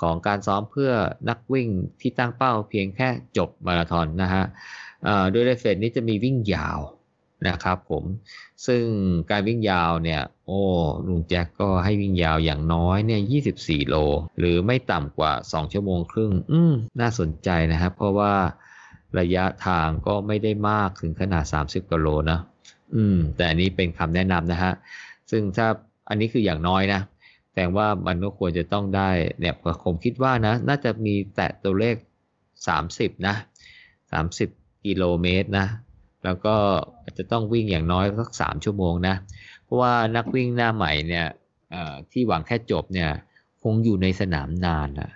ของการซ้อมเพื่อนักวิ่งที่ตั้งเป้าเพียงแค่จบมาราธอนนะฮะโดยในเฟสนี้จะมีวิ่งยาว นะครับผมซึ่งการวิ่งยาวเนี่ย โอ้ลุงแจ็คก็ให้วิ่งยาวอย่างน้อยเนี่ย 24 โล หรือไม่ต่ำกว่า 2 ชั่วโมงครึ่ง อืมน่าสนใจนะครับ เพราะว่าระยะทางก็ไม่ได้มากถึงขนาด 30กิโลนะอืม แต่อันนี้เป็นคำแนะนำนะฮะ ซึ่งถ้าอันนี้คืออย่างน้อยนะ แต่ว่ามันก็ควรจะต้องได้เนี่ยผมคิดว่านะ น่าจะมีแตะตัวเลข 30 นะ 30 กิโลเมตรนะ แล้วก็จะต้องวิ่งอย่างน้อยสักสามชั่วโมงนะ เพราะว่านักวิ่งหน้าใหม่เนี่ยที่หวังแค่จบเนี่ยคงอยู่ในสนามนานนะ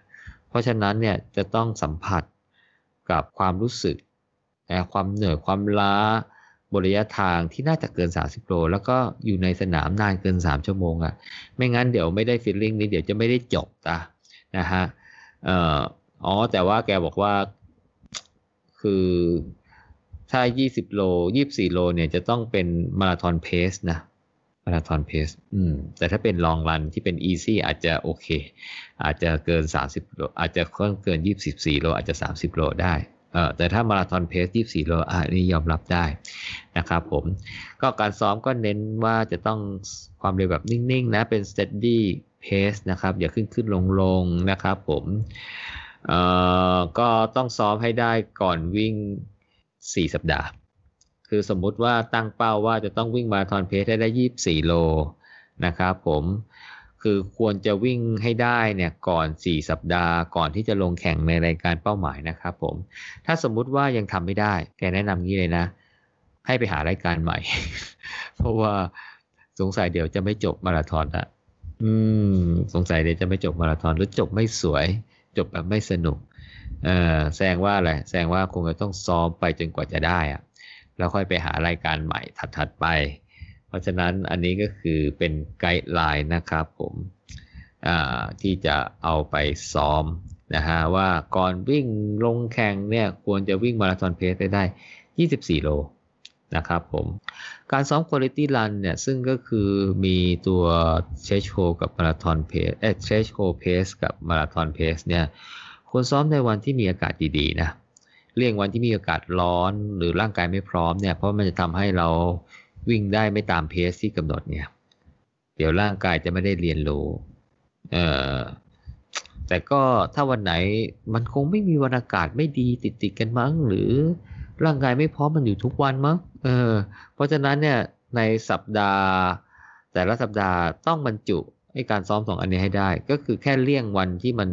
เพราะฉะนั้นเนี่ยจะต้องสัมผัสกับความรู้สึกความเหนื่อยความล้าบริยะทางที่น่าจะเกิน 30โลแล้วก็อยู่ในสนามนานเกิน 3 ชั่วโมงอะ่ะ ไม่งั้นเดี๋ยวไม่ได้ฟีลลิ่งนี้เดี๋ยวจะไม่ได้จบตานะฮะอ๋อแต่ว่าแกบอกว่าคือ ถ้า 20 โล 24 โล เนี่ยจะต้องเป็นมาราธอนเพสนะ มาราธอนเพสอืม แต่ถ้าเป็นลองรันที่เป็นอีซี่อาจจะโอเค อาจจะเกิน 30 โล อาจจะเกิน 24 โล อาจจะ 30 โลได้ เออแต่ถ้ามาราธอนเพส 24 โลอะนี่ยอมรับได้นะครับผม ก็การซ้อมก็เน้นว่าจะต้องความเร็วแบบนิ่ง ๆ นะ เป็น steady pace นะครับ อย่าขึ้นขึ้นลงลงนะครับผม เอ่อ ก็ต้องซ้อมให้ได้ก่อนวิ่ง สี่สัปดาห์ คือสมมุติว่าตั้งเป้าว่าจะต้องวิ่งมาทอนเพสได้ได้ยี่สี่โลนะครับผมคือควรจะวิ่งให้ได้เนี่ยก่อน 4 สัปดาห์ ก่อนที่จะลงแข่งในรายการเป้าหมายนะครับผมถ้าสมมุติว่ายังทำไม่ได้ แกแนะนำงี้เลยนะ ให้ไปหารายการใหม่ เพราะว่าสงสัยเดี๋ยวจะไม่จบมาราธอนละอืม สงสัยเดี๋ยวจะไม่จบมาราธอนหรือจบไม่สวย จบแบบไม่สนุก เออแสดงว่าอะไรแสดงว่าคงจะต้องซ้อมไปจนกว่าจะได้อะแล้วค่อยไปหารายการใหม่ถัดๆไป เพราะฉะนั้นอันนี้ก็คือเป็นไกด์ไลน์นะครับผมที่จะเอาไปซ้อมนะฮะว่าก่อนวิ่งลงแข่งเนี่ยควรจะวิ่งมาราธอนเพสได้ได้ 24 โลนะครับผม การซ้อมคุณลิตี้รันเนี่ยซึ่งก็คือมีตัวเชชโ o กับมาราธอนเพสเอเชชโ o เพสกับมาราธอนเพสเนี่ย ควรซ้อมในวันที่มีอากาศดีๆนะเลี่ยงวันที่มีอากาศร้อนหรือร่างกายไม่พร้อมเนี่ยเพราะมันจะทำให้เราวิ่งได้ไม่ตามเพสที่กำหนดเนี่ย เดี๋ยวร่างกายจะไม่ได้เรียนรู้เออแต่ก็ถ้าวันไหนมันคงไม่มีวันอากาศไม่ดีติดติดกันมั้ง หรือร่างกายไม่พร้อมมันอยู่ทุกวันมั้งเออเพราะฉะนั้นเนี่ยในสัปดาห์ แต่ละสัปดาห์ต้องบรรจุให้การซ้อมสองอันนี้ให้ได้ ก็คือแค่เลี่ยงวันที่มัน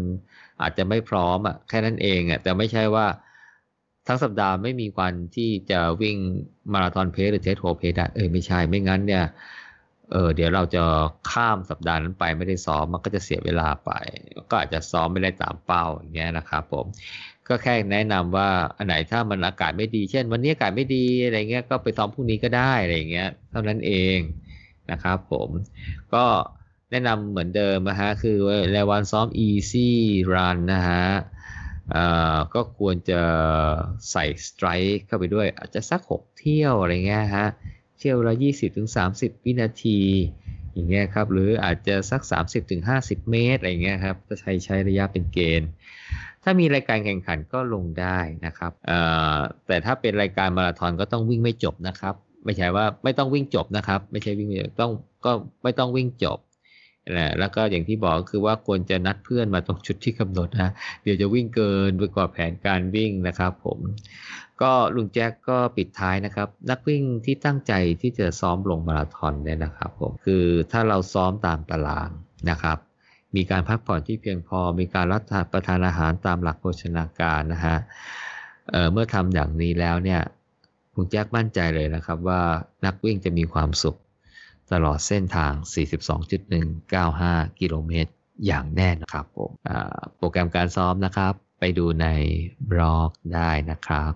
อาจจะไม่พร้อมอะแค่นั้นเองอะแต่ไม่ใช่ว่าทั้งสัปดาห์ไม่มีวันที่จะวิ่งมาราธอนเพสหรือเทสโฮเพสได้เออไม่ใช่ไม่งั้นเนี่ยเออเดี๋ยวเราจะข้ามสัปดาห์นั้นไปไม่ได้ซ้อมมันก็จะเสียเวลาไป ก็อาจจะซ้อมไม่ได้ตามเป้าอย่างเงี้ยนะครับผมก็แค่แนะนำว่าอันไหนถ้ามันอากาศไม่ดี เช่น วันนี้อากาศไม่ดีอะไรเงี้ยก็ไปซ้อมพรุ่งนี้ก็ได้อะไรเงี้ยเท่านั้นเองนะครับผมก็ แนะนำเหมือนเดิมนะฮะ คือในวันซ้อม easy run นะฮะก็ควรจะใส่สไตร์เข้าไปด้วย อาจจะสัก 6 เที่ยวอะไรเงี้ยฮะ เที่ยวละ 20-30 วินาที อย่างเงี้ยครับ หรืออาจจะสัก 30-50 เมตรอะไรเงี้ยครับจะใช้ใช้ระยะเป็นเกณฑ์ ถ้ามีรายการแข่งขันก็ลงได้นะครับ แต่ถ้าเป็นรายการมาราธอนก็ต้องวิ่งไม่จบนะครับ ไม่ใช่ว่าไม่ต้องวิ่งจบนะครับ ไม่ใช่วิ่งต้องก็ไม่ต้องวิ่งจบ นะแล้วก็อย่างที่บอกคือว่าควรจะนัดเพื่อนมาตรงชุดที่กำหนดนะเดี๋ยวจะวิ่งเกินไปกว่าแผนการวิ่งนะครับผมก็ลุงแจ็คก็ปิดท้ายนะครับ นักวิ่งที่ตั้งใจที่จะซ้อมลงมาราธอนเนี่ยนะครับผมคือถ้าเราซ้อมตามตารางนะครับมีการพักผ่อนที่เพียงพอ มีการรับประทานอาหารตามหลักโภชนาการนะฮะเเมื่อทำอย่างนี้แล้วเนี่ยลุงแจ็คมั่นใจเลยนะครับว่านักวิ่งจะมีความสุข ตลอดเส้นทาง 42.195 กิโลเมตรอย่างแน่นอนครับผมอ่าโปรแกรมการซ้อมนะครับ ไปดูในบล็อกได้นะครับ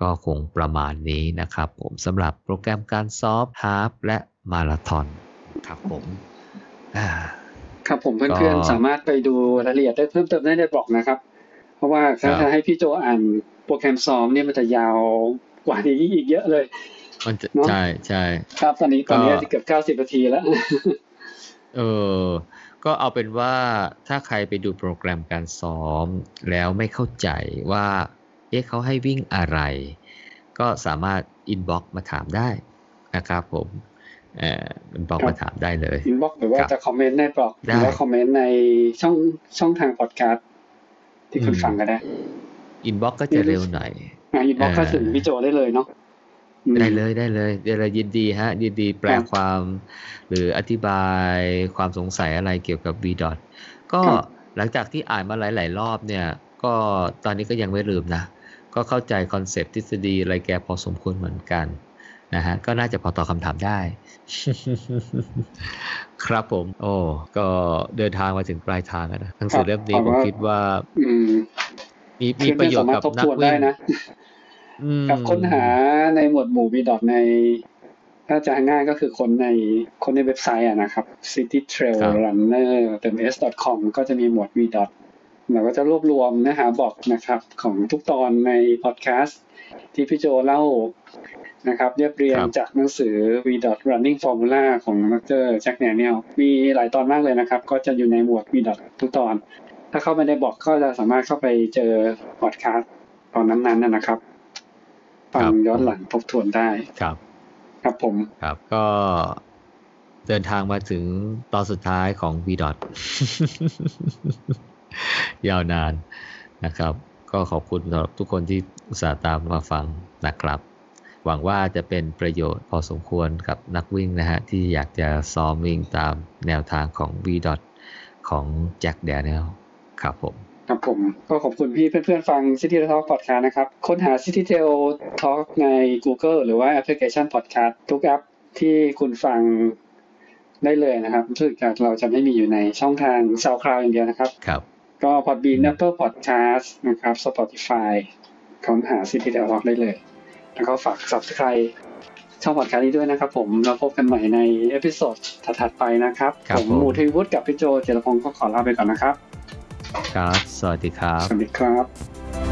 ก็คงประมาณนี้นะครับผมสำหรับโปรแกรมการซ้อมฮาฟและมาราธอนครับผมอ่าครับผมเพื่อนก็ๆสามารถไปดูรายละเอียดได้เพิ่มเติมได้ในบล็อกนะครับ เพราะว่าถ้าครับจะให้พี่โจอ่านโปรแกรมซ้อมเนี่ยมันจะยาวกว่านี้อีกเยอะเลย มันจะเนอะใช่ใช่ครับตอนนี้ตอนนี้ก็เกือบเก้าสิบนาทีแล้วเออ ก็เอาเป็นว่าถ้าใครไปดูโปรแกรมการซ้อม แล้วไม่เข้าใจว่า เอ๊ะเขาให้วิ่งอะไร ก็สามารถ inbox มาถามได้นะครับผมเอ่อ inbox ครับมาถามได้เลย inbox หรือว่าครับจะคอมเมนต์ในบล็อกได้รือว่าคอมเมนต์ในช่องช่องทางพอดแคสต์ที่คุณอืมฟังก็ได้ inbox ก็จะเร็วหน่อยอ่า inbox เอ่อก็ถึงพี่โจได้เลยเนาะอืม ได้เลยได้เลยเดี๋ยวเรายินดีฮะ ยินดีแปลครับความ หรืออธิบายความสงสัยอะไรเกี่ยวกับ v d o t ก็ครับหลังจากที่อ่านมาหลาย ๆ รอบเนี่ย ก็ตอนนี้ก็ยังไม่ลืมนะ ก็เข้าใจคอนเซปต์ทฤษฎีอะไรแกพอสมควรเหมือนกันนะฮะก็น่าจะพอตอบคำถามได้ ครับผม โอ้ก็เดินทางมาถึงปลายทางแล้วนะหนังสือเล่มนี้ผมคิดว่าอืมมีมีประโยชน์กับเพื่อนๆสามารถทบนัทกวนวิ่ได้งนะอืม กับค้นหาในหมวดหมู่ v d o t ใน ถ้าจะง่ายก็คือค้นในค้นในเว็บไซต์อะนะครับ city trail runner s com ก็จะมีหมวด v d o t เราก็จะรวบรวมเนื้อหาบล็อกนะครับ ของทุกตอนในพอดแคสต์ที่พี่โจเล่านะครับเรียบเรียงจากหนังสือ v d o t running formula ของดร.แจ็คแดเนียลมีหลายตอนมากเลยนะครับ ก็จะอยู่ในหมวด v d o t ทุกตอน ถ้าเข้าไปในบล็อกก็จะสามารถเข้าไปเจอพอดแคสต์ตอนนั้นๆนะนะครับ ฟังย้อนหลังทบทวนได้ครับ ครับผมครับก็เดินทางมาถึงตอนสุดท้ายของ v d o t ยาวนานนะครับ ก็ขอบคุณสำหรับทุกคนที่อุตส่าห์ตามมาฟังนะครับ หวังว่าจะเป็นประโยชน์พอสมควรกับนักวิ่งนะฮะ ที่อยากจะซ้อมวิ่งตามแนวทางของ v d o t ของแจ็คแดเนลครับผม ครับผม ก็ขอบคุณพี่เพื่อนๆฟัง City Talk Podcast นะครับ ค้นหา City Tail Talk ใน Google หรือว่าแอปพลิเคชัน Podcast ทุกแอปที่คุณฟังได้เลยนะครับรู้สึกจากเราจะไม่มีอยู่ในช่องทาง SoundCloud อย่างเดียวนะครับ ครับ ก็ Podbean Apple Podcast นะครับ Spotify ค้นหา City Tail Talk ได้เลย แล้วก็ฝาก Subscribe ช่อง podcast นี้ด้วยนะครับผมเราพบกันใหม่ในepisode ถัดๆไปนะครับครับผมผมหมูทวีวุฒิกับพี่โจเจรพงศ์ก็ขอลาไปก่อนนะครับ ครับ สวัสดีครับ สวัสดีครับ